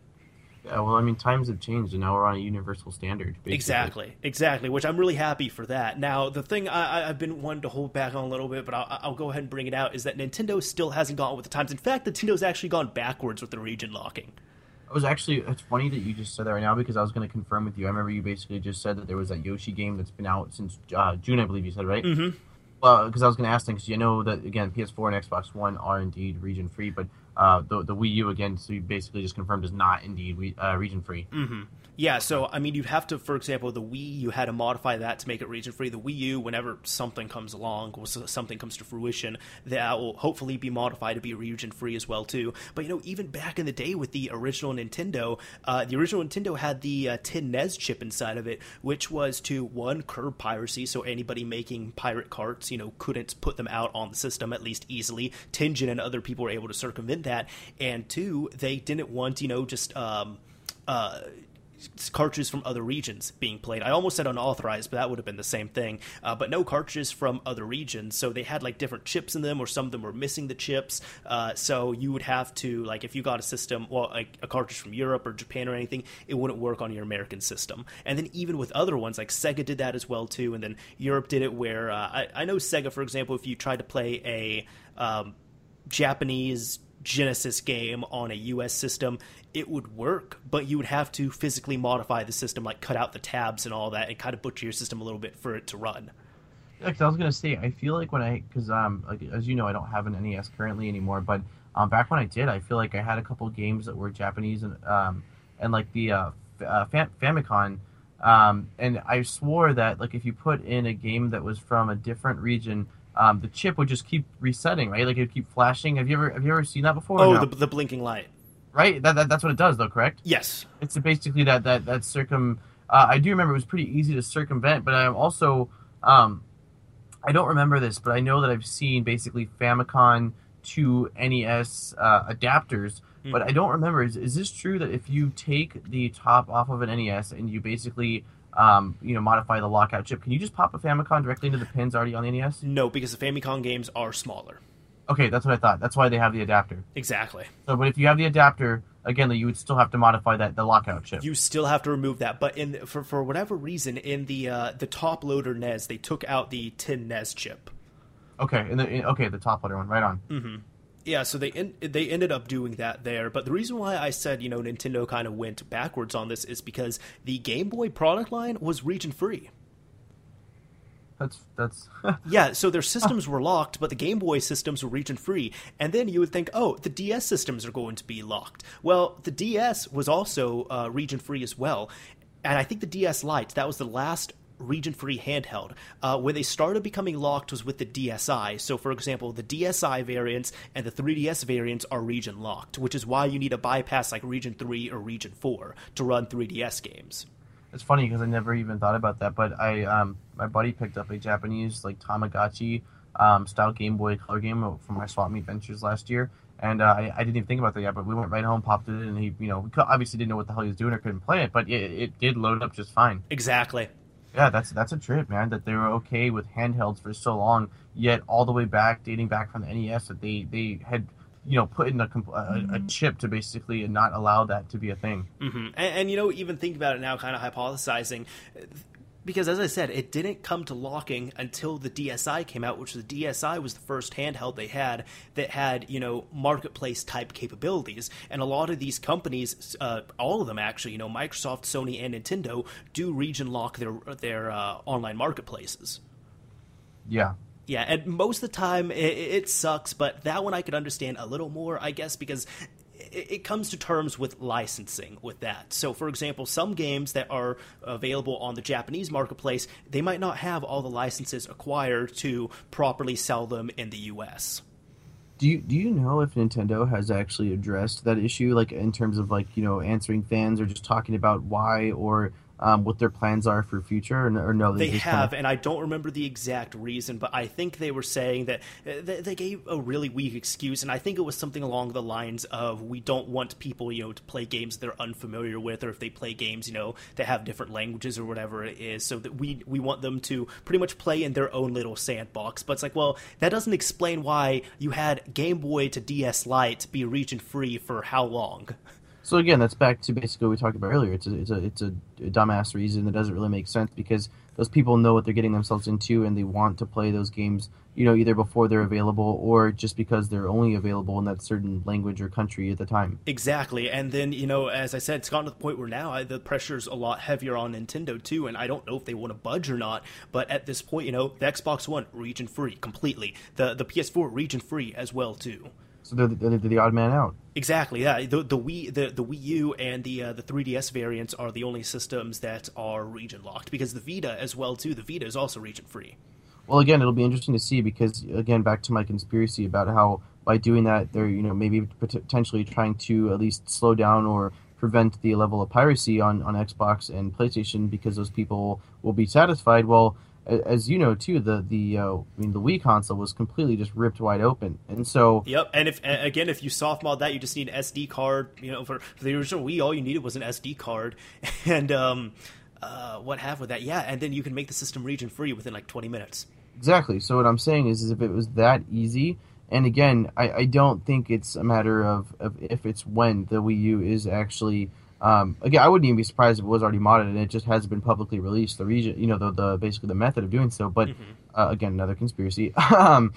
Yeah, well, I mean, times have changed, and now we're on a universal standard. Basically. Exactly, exactly. Which I'm really happy for that. Now, the thing I, have been wanting to hold back on a little bit, but I'll, I'll, go ahead and bring it out, is that Nintendo still hasn't gone with the times. In fact, Nintendo's actually gone backwards with the region locking. I was actually. It's funny that you just said that right now because I was going to confirm with you. I remember you basically just said that there was that Yoshi game that's been out since uh, June, I believe you said, right? Mm-hmm. Well, because I was going to ask them because you know that again, PS4 and Xbox One are indeed region free, but uh, the the Wii U again, so you basically just confirmed is not indeed uh, region free. Mm-hmm. Yeah, so I mean, you'd have to, for example, the Wii, you had to modify that to make it region free. The Wii U, whenever something comes along, or something comes to fruition, that will hopefully be modified to be region free as well too. But you know, even back in the day with the original Nintendo, uh, the original Nintendo had the uh, 10NES chip inside of it, which was to one curb piracy, so anybody making pirate carts, you know, couldn't put them out on the system at least easily. Tengen and other people were able to circumvent that, and two, they didn't want you know just um, uh, cartridges from other regions being played. I almost said unauthorized, but that would have been the same thing. Uh, but no cartridges from other regions. So they had like different chips in them, or some of them were missing the chips. Uh, so you would have to like if you got a system, well, like a cartridge from Europe or Japan or anything, it wouldn't work on your American system. And then even with other ones, like Sega did that as well too. And then Europe did it where uh, I, I, know Sega, for example, if you tried to play a um, Japanese Genesis game on a US system, it would work, but you would have to physically modify the system, like cut out the tabs and all that, and kind of butcher your system a little bit for it to run. Yeah, because I was gonna say, I feel like when I, because um, like, as you know, I don't have an NES currently anymore, but um, back when I did, I feel like I had a couple games that were Japanese and um, and like the uh, uh, Fam- Famicom, um, and I swore that like if you put in a game that was from a different region, um, the chip would just keep resetting, right? Like it would keep flashing. Have you ever have you ever seen that before? Oh, no? the, the blinking light right? That, that, that's what it does, though, correct? Yes. It's basically that that that circum. Uh, I do remember it was pretty easy to circumvent, but I'm also um, I don't remember this, but I know that I've seen basically Famicom to NES uh, adapters. Mm. But I don't remember. Is, is this true that if you take the top off of an NES and you basically um, you know, modify the lockout chip. Can you just pop a Famicom directly into the pins already on the NES? No, because the Famicom games are smaller. Okay, that's what I thought. That's why they have the adapter. Exactly. So, but if you have the adapter, again, you would still have to modify that the lockout chip. You still have to remove that, but in for for whatever reason, in the uh, the top loader NES, they took out the 10NES chip. Okay, and the okay the top loader one, right on. Mm-hmm. Yeah, so they in, they ended up doing that there, but the reason why I said you know Nintendo kind of went backwards on this is because the Game Boy product line was region free. That's that's yeah. So their systems were locked, but the Game Boy systems were region free. And then you would think, oh, the DS systems are going to be locked. Well, the DS was also uh, region free as well, and I think the DS Lite that was the last region free handheld. Uh, where they started becoming locked was with the DSi. So, for example, the DSi variants and the 3DS variants are region locked, which is why you need a bypass like region 3 or region 4 to run 3DS games. It's funny because I never even thought about that, but I um my buddy picked up a Japanese like Tamagotchi um, style Game Boy Color game from my Swap Meet Ventures last year, and uh, I, I, didn't even think about that yet. But we went right home, popped it in, and he you know obviously didn't know what the hell he was doing or couldn't play it, but it, it did load up just fine. Exactly. Yeah, that's that's a trip, man. That they were okay with handhelds for so long, yet all the way back, dating back from the NES, that they they had you know put in a, a, a chip to basically not allow that to be a thing. Mm-hmm. And, and, you know, even think about it now, kind of hypothesizing. Because as I said, it didn't come to locking until the DSi came out, which the DSi was the first handheld they had that had, you know, marketplace type capabilities. And a lot of these companies, uh, all of them actually, you know, Microsoft, Sony, and Nintendo do region lock their their uh, online marketplaces. Yeah, yeah, and most of the time it, it, sucks, but that one I could understand a little more, I guess, because it, comes to terms with licensing with that. So, for example, some games that are available on the Japanese marketplace, they might not have all the licenses acquired to properly sell them in the U.S. Do you do you know if Nintendo has actually addressed that issue, like in terms of like you know answering fans or just talking about why or um, what their plans are for future, or, or no? They, they have, kind of... and I don't remember the exact reason, but I think they were saying that uh, they, they, gave a really weak excuse, and I think it was something along the lines of we don't want people, you know, to play games they're unfamiliar with, or if they play games, you know, that have different languages or whatever it is, so that we we want them to pretty much play in their own little sandbox. But it's like, well, that doesn't explain why you had Game Boy to DS Lite be region free for how long. So again, that's back to basically what we talked about earlier. It's a it's a it's a, dumbass reason that doesn't really make sense because those people know what they're getting themselves into and they want to play those games, you know, either before they're available or just because they're only available in that certain language or country at the time. Exactly, and then you know, as I said, it's gotten to the point where now I, the pressure's a lot heavier on Nintendo too, and I don't know if they want to budge or not. But at this point, you know, the Xbox One region free completely, the the PS4 region free as well too. So they're, they're, they're, the odd man out. Exactly. Yeah. The the Wii the, the Wii U and the uh, the 3DS variants are the only systems that are region locked because the Vita as well too. The Vita is also region free. Well, again, it'll be interesting to see because again, back to my conspiracy about how by doing that they're you know maybe potentially trying to at least slow down or prevent the level of piracy on on Xbox and PlayStation because those people will be satisfied. Well as you know too, the the uh, I mean the Wii console was completely just ripped wide open, and so yep. And if again, if you soft mod that, you just need an SD card. You know, for, for the original Wii, all you needed was an SD card, and um, uh, what have with that? Yeah, and then you can make the system region free within like twenty minutes. Exactly. So what I'm saying is, is if it was that easy, and again, I, I don't think it's a matter of, of if it's when the Wii U is actually um, again, I wouldn't even be surprised if it was already modded and it just hasn't been publicly released. The region, you know, the, the basically the method of doing so. But mm-hmm. uh, again, another conspiracy. um,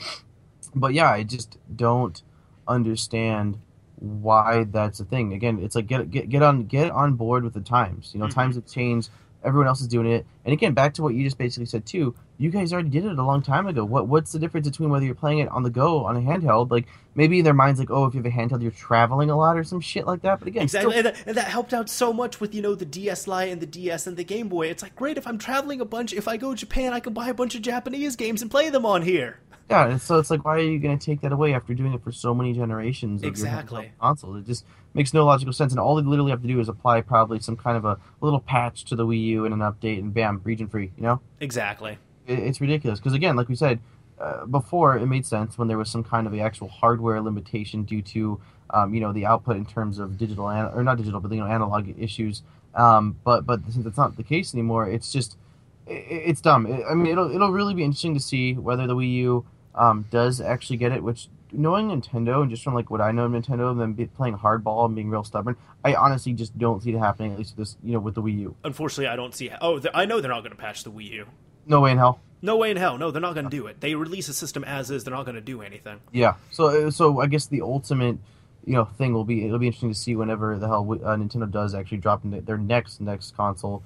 but yeah, I just don't understand why that's a thing. Again, it's like get get get on get on board with the times. You know, mm-hmm. times have changed. Everyone else is doing it. And again, back to what you just basically said too. You guys already did it a long time ago. What what's the difference between whether you're playing it on the go on a handheld? Like maybe in their minds, like oh, if you have a handheld, you're traveling a lot or some shit like that. But again, exactly, still... and, that, and, that, helped out so much with you know the DS Lite and the DS and the Game Boy. It's like great if I'm traveling a bunch. If I go to Japan, I can buy a bunch of Japanese games and play them on here. Yeah, and so it's like, why are you going to take that away after doing it for so many generations? Of exactly. Your console. It just makes no logical sense, and all they literally have to do is apply probably some kind of a little patch to the Wii U and an update, and bam, region free. You know? Exactly. It, it's ridiculous because again, like we said uh, before, it made sense when there was some kind of the actual hardware limitation due to um, you know the output in terms of digital an- or not digital, but you know analog issues. Um, but but since it's not the case anymore, it's just it, it's dumb. It, I mean, it'll it'll really be interesting to see whether the Wii U um, does actually get it. Which knowing Nintendo and just from like what I know of Nintendo, and them playing hardball and being real stubborn, I honestly just don't see it happening. At least with this, you know, with the Wii U. Unfortunately, I don't see. Oh, I know they're not going to patch the Wii U. No way in hell. No way in hell. No, they're not going to do it. They release a system as is. They're not going to do anything. Yeah. So uh, so I guess the ultimate you know thing will be it'll be interesting to see whenever the hell uh, Nintendo does actually drop their next next console,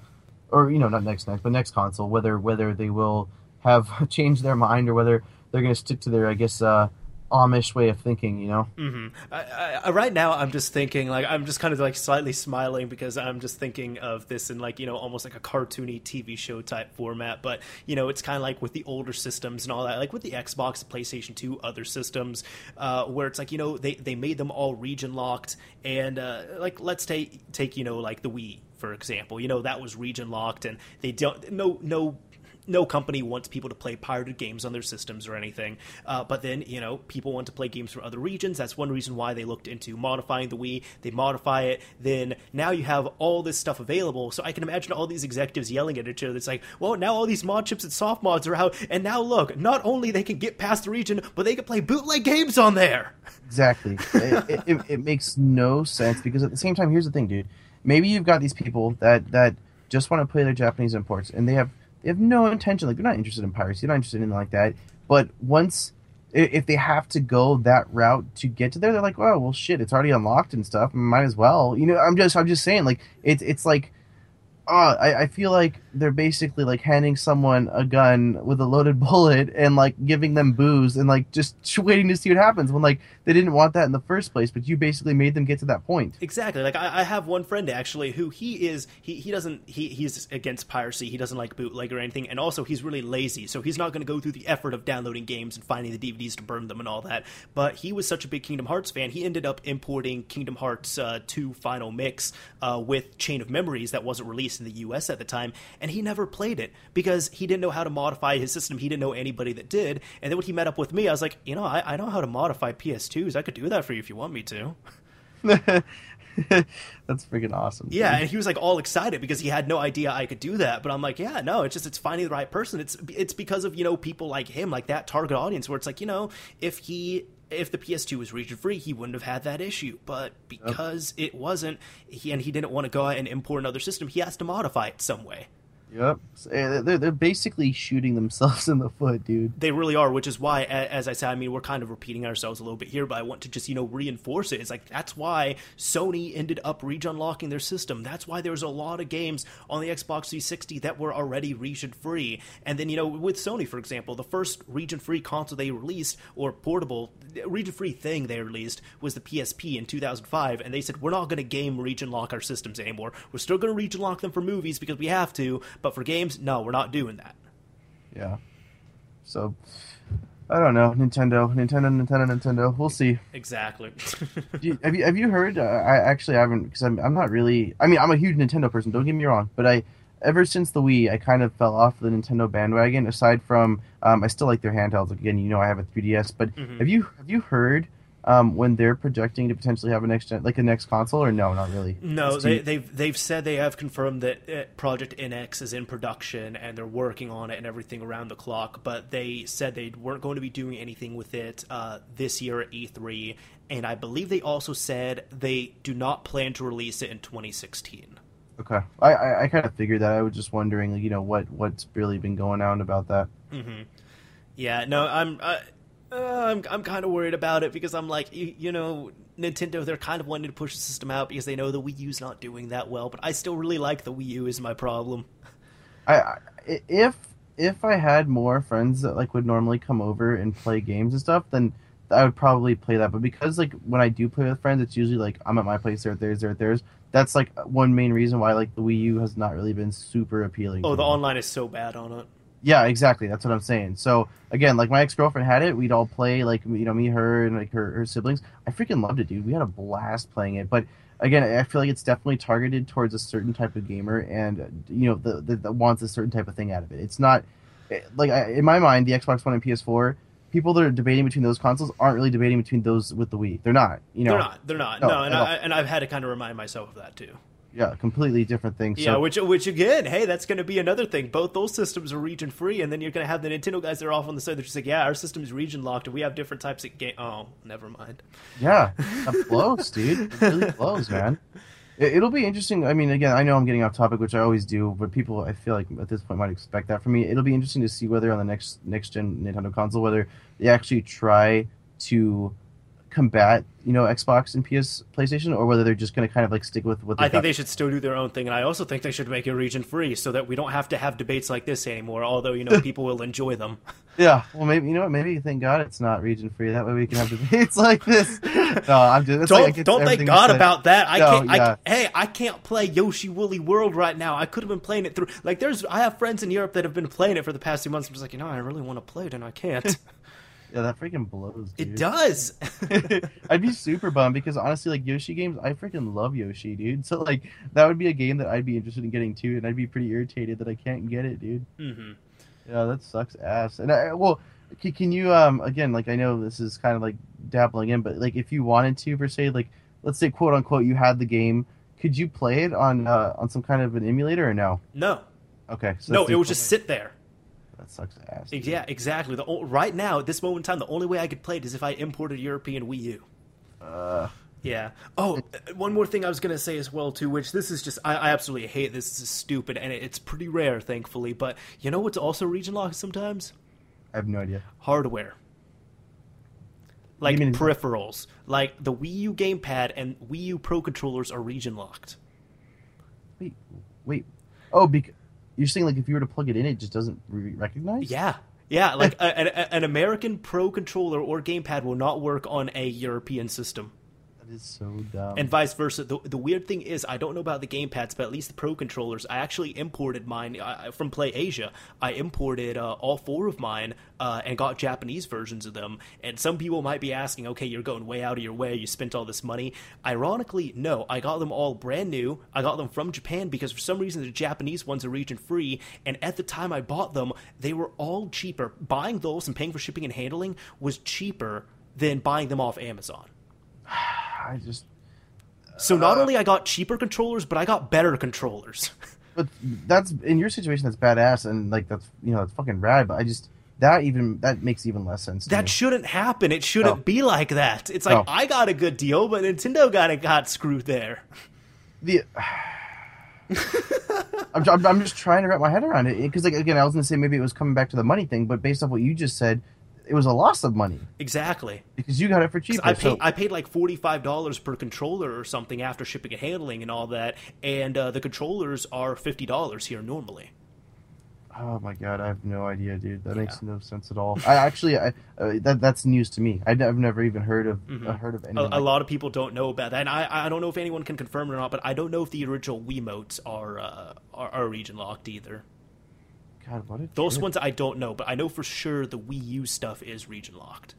or you know not next next but next console whether whether they will have changed their mind or whether they're going to stick to their, I guess, uh, Amish way of thinking, you know. Mm-hmm. I, I, right now, I'm just thinking, like, I'm just kind of like slightly smiling because I'm just thinking of this in like, you know, almost like a cartoony TV show type format. But you know, it's kind of like with the older systems and all that, like with the Xbox, PlayStation Two, other systems, uh, where it's like, you know, they they made them all region locked, and uh, like let's take take you know like the Wii for example, you know that was region locked, and they don't no no no company wants people to play pirated games on their systems or anything. Uh, but then, you know, people want to play games from other regions. That's one reason why they looked into modifying the Wii. They modify it. Then now you have all this stuff available. So I can imagine all these executives yelling at each other. It's like, well, now all these mod chips and soft mods are out. And now look, not only they can get past the region, but they can play bootleg games on there. Exactly. it, it, it makes no sense because at the same time, here's the thing, dude. Maybe you've got these people that, that just want to play their Japanese imports and they have – they have no intention. Like they're not interested in piracy. They're not interested in like that. But once if they have to go that route to get to there, they're like, oh well, shit, it's already unlocked and stuff. Might as well. You know, I'm just I'm just saying like it's it's like uh, I, I feel like they're basically like handing someone a gun with a loaded bullet and like giving them booze and like just waiting to see what happens when like they didn't want that in the first place, but you basically made them get to that point. Exactly. Like I, I have one friend actually who he is he, he doesn't he, he's against piracy. He doesn't like bootleg or anything, and also he's really lazy, so he's not going to go through the effort of downloading games and finding the DVDs to burn them and all that. But he was such a big Kingdom Hearts fan, he ended up importing Kingdom Hearts uh, 2 Final Mix uh, with Chain of Memories that wasn't released in the U.S. at the time, he never played it because he didn't know how to modify his system. He didn't know anybody that did. And then when he met up with me, I was like, you know, I, I know how to modify PS2s. I could do that for you if you want me to. That's freaking awesome. Dude. Yeah, and he was like all excited because he had no idea I could do that. But I'm like, yeah, no, it's just it's finding the right person. It's it's because of you know people like him, like that target audience, where it's like you know if he if the PS2 was region free, he wouldn't have had that issue. But because yep. it wasn't, he, and he didn't want to go out and import another system, he has to modify it some way. Yep, they're they're basically shooting themselves in the foot, dude. They really are, which is why, as I said, I mean, we're kind of repeating ourselves a little bit here, but I want to just you know reinforce it. It's like that's why Sony ended up region locking their system. That's why there's a lot of games on the Xbox 360 that were already region free. And then you know, with Sony, for example, the first region free console they released or portable region free thing they released was the PSP in 2005, and they said we're not going to game region lock our systems anymore. We're still going to region lock them for movies because we have to but for games, no, we're not doing that. Yeah. So I don't know. Nintendo, Nintendo, Nintendo, Nintendo. We'll see. Exactly. you, have you have you heard? Uh, I actually haven't because I'm I'm not really. I mean, I'm a huge Nintendo person. Don't get me wrong, but I ever since the Wii, I kind of fell off the Nintendo bandwagon. Aside from, um, I still like their handhelds. Again, you know, I have a 3DS. But mm-hmm. have you have you heard um, when they're projecting to potentially have a next gen, like a next console, or no, not really. No, they, they've, they've said they have confirmed that uh, Project NX is in production and they're working on it and everything around the clock. But they said they weren't going to be doing anything with it uh, this year at E3, and I believe they also said they do not plan to release it in 2016. Okay, I I, I kind of figured that. I was just wondering, like, you know, what what's really been going on about that. Mm-hmm. Yeah, no, I'm. Uh, uh, I'm I'm kind of worried about it because I'm like, you, you, know, Nintendo they're kind of wanting to push the system out because they know the Wii U's not doing that well. But I still really like the Wii U. Is my problem. I, I if if I had more friends that like would normally come over and play games and stuff, then I would probably play that. But because like when I do play with friends, it's usually like I'm at my place, they're at theirs, they're at theirs. That's like one main reason why like the Wii U has not really been super appealing. Oh, the me. online is so bad on it. Yeah, exactly. That's what I'm saying. So again, like my ex girlfriend had it. We'd all play like you know me, her, and like her, her siblings. I freaking loved it, dude. We had a blast playing it. But again, I feel like it's definitely targeted towards a certain type of gamer, and you know the, the, that wants a certain type of thing out of it. It's not eh, like in my mind, the Xbox One and PS4 people that are debating between those consoles aren't really debating between those with the Wii. They're not. You know, they're not. They're not. No, no and, I, and I've had to kind of remind myself of that too. Yeah, completely different things. Yeah, so. which which again, hey, that's going to be another thing. Both those systems are region free, and then you're going to have the Nintendo guys that are off on the side. They're just like, yeah, our system is region locked, and we have different types of game. Oh, never mind. Yeah, that blows, dude. It really blows, man. It, will be interesting. I mean, again, I know I'm getting off topic, which I always do, but people, I feel like at this point might expect that from me. It'll be interesting to see whether on the next next gen Nintendo console, whether they actually try to combat you know Xbox and PS PlayStation, or whether they're just going to kind of like stick with what. I think got. they should still do their own thing, and I also think they should make it region free so that we don't have to have debates like this anymore. Although you know people will enjoy them. Yeah, well, maybe you know what? Maybe thank God it's not region free. That way we can have debates like this. No, I'm just don't like don't thank God about that. I no, can't. Yeah. I, hey, I can't play Yoshi Woolly World right now. I could have been playing it through. Like, there's I have friends in Europe that have been playing it for the past few months. I'm just like, you know, I really want to play it and I can't. Yeah, that freaking blows. Dude. It does. I'd be super bummed because honestly, like Yoshi games, I freaking love Yoshi, dude. So like that would be a game that I'd be interested in getting too, and I'd be pretty irritated that I can't get it, dude. Mm-hmm. Yeah, that sucks ass. And I, well, can, can you um again like I know this is kind of like dabbling in, but like if you wanted to per se, like let's say quote unquote you had the game, could you play it on uh, on some kind of an emulator or no? No, Okay, so no, it would just sit there. That sucks ass. dude. Yeah, exactly. The right now, at this moment in time, the only way I could play it is if I imported European Wii U. Uh, Yeah. Oh, uh, one more thing I was gonna say as well too, which this is just I, I absolutely hate this. This is stupid, and it, it's pretty rare, thankfully. But you know what's also region locked sometimes? I have no idea. Hardware. Like peripherals, like the Wii U gamepad and Wii U Pro controllers are region locked. Wait, wait. Oh, bec- you're saying like if you were to plug it in, it just doesn't re- recognize? Yeah, yeah. Like a, an, an American Pro controller or gamepad will not work on a European system. That is so dumb. and vice versa. The, the weird thing is, I don't know about the gamepads, but at least the pro controllers, I actually imported mine uh, from Play Asia. I imported uh, all four of mine uh, and got Japanese versions of them. And some people might be asking, okay, you're going way out of your way. You spent all this money. Ironically, no, I got them all brand new. I got them from Japan because for some reason the Japanese ones are region free. And at the time I bought them, they were all cheaper. Buying those and paying for shipping and handling was cheaper than buying them off Amazon. I just. So not uh, only I got cheaper controllers, but I got better controllers. But that's in your situation. That's badass, and like that's you know that's fucking rad. But I just that even that makes even less sense. To that me. shouldn't happen. It shouldn't No. be like that. It's like No. I got a good deal, but Nintendo got it got screwed there. the. I'm, I'm, I'm just trying to wrap my head around it because like again I was gonna say maybe it was coming back to the money thing, but based off what you just said, it was a loss of money Exactly. because you got it for cheaper. I paid so, I paid like forty five dollars per controller or something after shipping and handling and all that, and uh, the controllers are fifty dollars here normally. oh my god, I have no idea, dude. That Yeah. makes no sense at all. I actually I, uh, that that's news to me. I, have never even heard of Mhm. uh, heard of A, anything. a like lot of people don't know about that, and I I don't know if anyone can confirm it or not, but I don't know if the original Wiimotes are uh, are, are region locked either. God, what Those trip. ones I don't know, but I know for sure the Wii U stuff is region locked.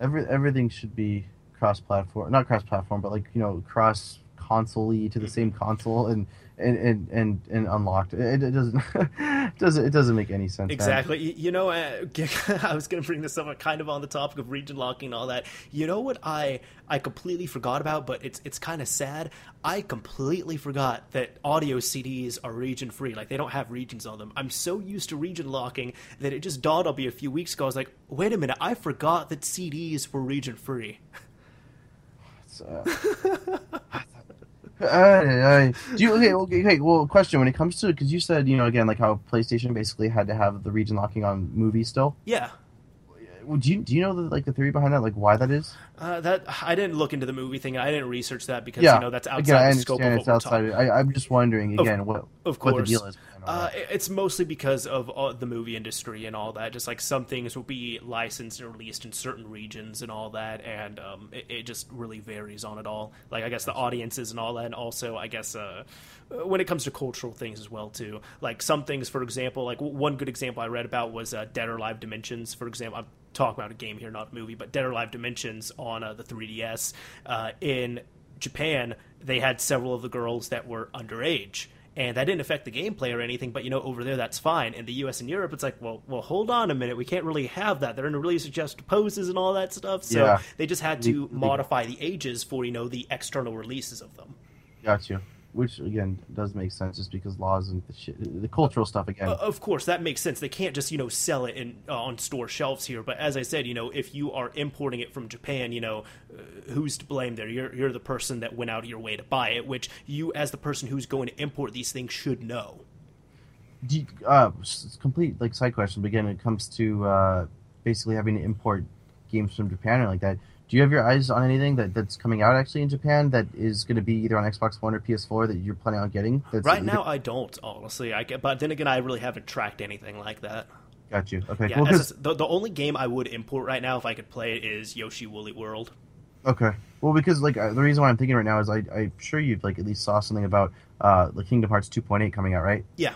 Every everything should be cross-platform, not cross-platform, but like you know, cross console to the Mm-hmm. same console and and and and, and unlocked. It, it doesn't it doesn't it doesn't make any sense. Exactly. You, you know, uh, I was going to bring this up, uh, kind of on the topic of region locking and all that. You know what I I completely forgot about, but it's it's kind of sad. I completely forgot that audio CDs are region free. Like they don't have regions on them. I'm so used to region locking that it just dawned on me a few weeks ago. I was like, wait a minute, I forgot that CDs were region free. Uh, uh, uh, do you okay, okay? Okay. Well, question when it comes to because you said you know again like how PlayStation basically had to have the region locking on movies still. Yeah. Would you do you know the, like the theory behind that? Like why that is? Uh, that I didn't look into the movie thing. I didn't research that because yeah, you know that's outside again, I the scope of what we're outside. Talking. I, am just wondering Of- again what Of what the course. deal is. Uh, it's mostly because of the movie industry and all that. Just like some things will be licensed and released in certain regions and all that, and um, it, it just really varies on it all. Like I guess the audiences and all that, and also I guess uh, when it comes to cultural things as well too. Like some things, for example, like one good example I read about was uh, Dead or Alive Dimensions. For example, I'm talking about a game here, not a movie, but Dead or Alive Dimensions on uh, the 3DS uh, in Japan, they had several of the girls that were underage. And that didn't affect the gameplay or anything, but you know, over there that's fine. In the U.S. and Europe, it's like, well, well, hold on a minute, we can't really have that. They're in really suggestive poses and all that stuff. So Yeah. they just had to legal. modify the ages for you know the external releases of them. Got you. Which again does make sense, just because laws and the shit, the cultural stuff again. Uh, of course, that makes sense. They can't just you know sell it in uh, on store shelves here. But as I said, you know, if you are importing it from Japan, you know, uh, who's to blame there? You're you're the person that went out of your way to buy it, which you, as the person who's going to import these things, should know. You, uh, complete like side question, but again, it comes to uh, basically having to import games from Japan or like that. Do you have your eyes on anything that, that's coming out actually in Japan that is going to be either on Xbox One or PS4 that you're planning on getting? That's Right now, I don't honestly. I get, but then again, I really haven't tracked anything like that. got you. Okay, Yeah, cool. as I 'cause- said, the, the only game I would import right now if I could play it is Yoshi Woolly World. Okay. Well, because like uh, the reason why I'm thinking right now is I I'm sure you've like at least saw something about uh the Kingdom Hearts 2.8 coming out, right? Yeah.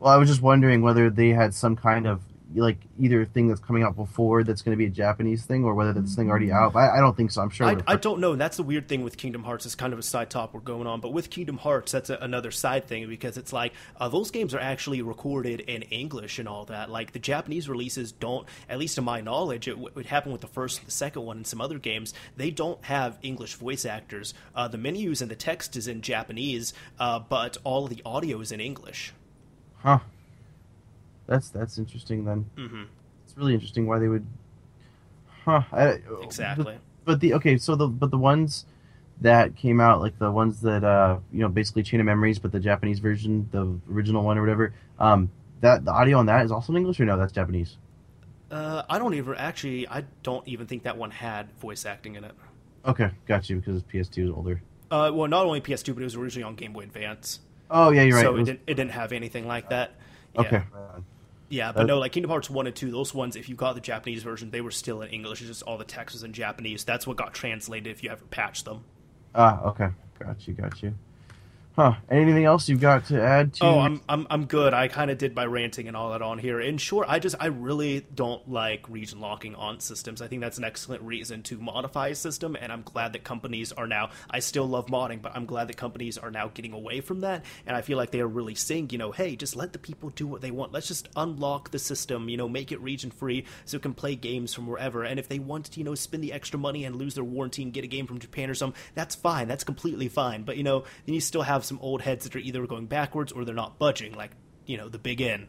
Well, I was just wondering whether they had some kind of like either thing that's coming out before that's going to be a Japanese thing or whether this thing already out. I, I don't think so. I'm sure. I, I don't know. And that's the weird thing with Kingdom Hearts. It's kind of a side top we're going on, but with Kingdom Hearts, that's a, another side thing because it's like uh, those games are actually recorded in English and all that. Like the Japanese releases don't, at least to my knowledge, it, it happened with the first and the second one and some other games. They don't have English voice actors. Uh, the menus and the text is in Japanese, uh, but all of the audio is in English. Huh. That's that's interesting then. hmm It's really interesting why they would. Huh. I, Exactly. But the okay, so the but the ones that came out, like the ones that uh you know basically Chain of Memories, but the Japanese version, the original one or whatever. Um, that the audio on that is also in English or no? That's Japanese. Uh, I don't even actually. I don't even think that one had voice acting in it. Okay, got you because PS2 is older. Uh, well, not only PS2, but it was originally on Game Boy Advance. Oh yeah, you're right. so It it, didn't, it didn't have anything like that. Yeah. okay. Yeah, but no, like Kingdom Hearts 1 and 2, those ones, if you got the Japanese version, they were still in English. It's just all the text was in Japanese. That's what got translated if you ever patched them. Ah, okay. Got you. Got you. Huh. Anything else you've got to add to? Oh, I'm I'm I'm good. I kind of did my ranting and all that on here. In short, I just I really don't like region locking on systems. I think that's an excellent reason to modify a system, and I'm glad that companies are now. I still love modding, but I'm glad that companies are now getting away from that, and I feel like they are really saying, you know, hey, just let the people do what they want. Let's just unlock the system, you know, make it region free so it can play games from wherever. And if they want to, you know, spend the extra money and lose their warranty and get a game from Japan or something, that's fine. That's completely fine. But you know, then you still have some old heads that are either going backwards or they're not budging, like you know, the big N.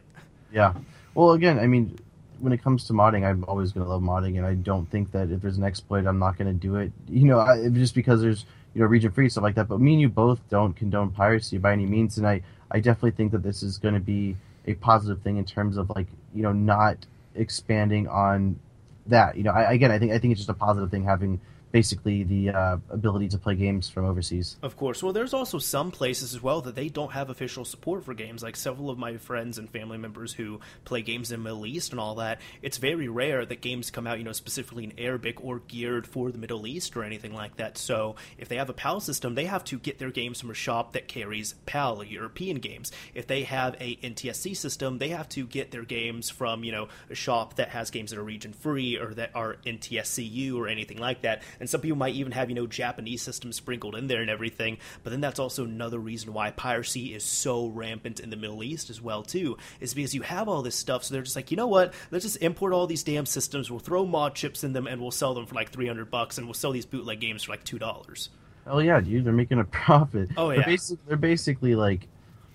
Yeah. Well, again, I mean, when it comes to modding, I'm always going to love modding, and I don't think that if there's an exploit, I'm not going to do it. You know, I, just because there's you know region free stuff like that. But me and you both don't condone piracy by any means, and I I definitely think that this is going to be a positive thing in terms of like you know not expanding on that. You know, I, again, I think I think it's just a positive thing having basically the uh, ability to play games from overseas. Of course. Well, there's also some places as well that they don't have official support for games. Like several of my friends and family members who play games in the Middle East and all that, it's very rare that games come out, you know, specifically in Arabic or geared for the Middle East or anything like that. So if they have a PAL system, they have to get their games from a shop that carries PAL, European games. If they have a NTSC system, they have to get their games from, you know, a shop that has games that are region free or that are NTSCU or anything like that. And some people might even have, you know, Japanese systems sprinkled in there and everything. But then that's also another reason why piracy is so rampant in the Middle East as well, too, is because you have all this stuff. So they're just like, you know what? Let's just import all these damn systems. We'll throw mod chips in them and we'll sell them for like 300 bucks and we'll sell these bootleg games for like $2. Oh yeah, dude, they're making a profit. Oh, they're yeah. basic, they're basically like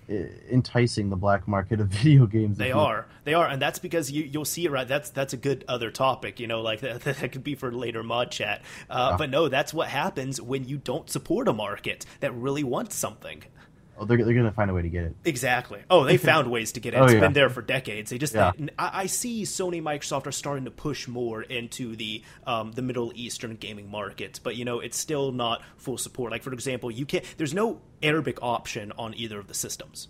enticing the black market of video games. They are, they are, and that's because you you'll see it right. That's that's a good other topic, you know, like that, that could be for later mod chat. Uh, Yeah. But no, that's what happens when you don't support a market that really wants something. Oh, they're they're gonna find a way to get it. Exactly. Oh, they found ways to get it. Oh, It's yeah. been there for decades. They just, Yeah. I, I see Sony, and Microsoft are starting to push more into the um, the Middle Eastern gaming market, but you know, it's still not full support. Like for example, you can't. There's no Arabic option on either of the systems.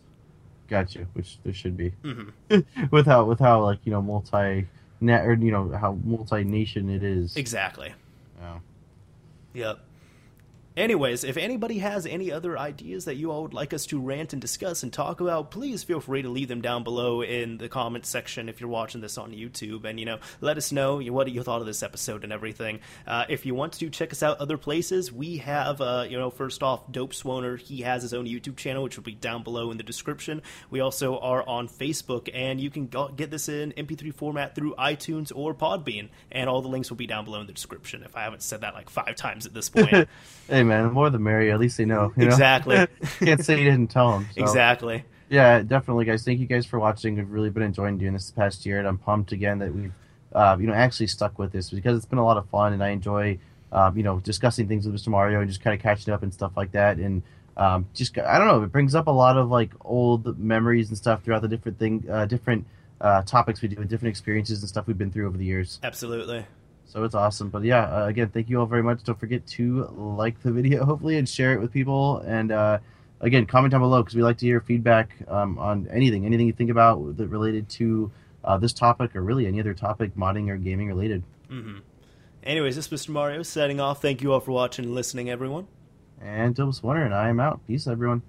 Gotcha. which there should be. Mm-hmm. with how with how like you know multi net or you know how multi nation it is. Exactly. Yeah. Yep. Anyways, if anybody has any other ideas that you all would like us to rant and discuss and talk about, please feel free to leave them down below in the comments section if you're watching this on YouTube. And, you know, let us know what you thought of this episode and everything. Uh, if you want to check us out other places, we have, uh, you know, first off, Dope Swoner. He has his own YouTube channel, which will be down below in the description. We also are on Facebook, and you can get this in MP3 format through iTunes or Podbean. And all the links will be down below in the description if I haven't said that like five times at this point. Man, the more the merrier. At least they know. you know? Exactly. Can't say you didn't tell them. Exactly. Yeah, definitely, guys. Thank you guys for watching. We've really been enjoying doing this past year, and I'm pumped again that we've, uh, you know, actually stuck with this because it's been a lot of fun, and I enjoy, um, you know, discussing things with Mr. Mario and just kind of catching up and stuff like that, and um, just I don't know, it brings up a lot of like old memories and stuff throughout the different thing, uh, different uh, topics we do, and different experiences and stuff we've been through over the years. Absolutely. So it's awesome. But yeah, uh, again, thank you all very much. Don't forget to like the video, hopefully, and share it with people. And uh, again, comment down below because we like to hear feedback um, on anything, anything you think about that related to uh, this topic or really any other topic, modding or gaming related. Mm-hmm. Anyways, this is Mr. Mario signing off. Thank you all for watching and listening, everyone. And Dilbus Winter, and I am out. Peace, everyone.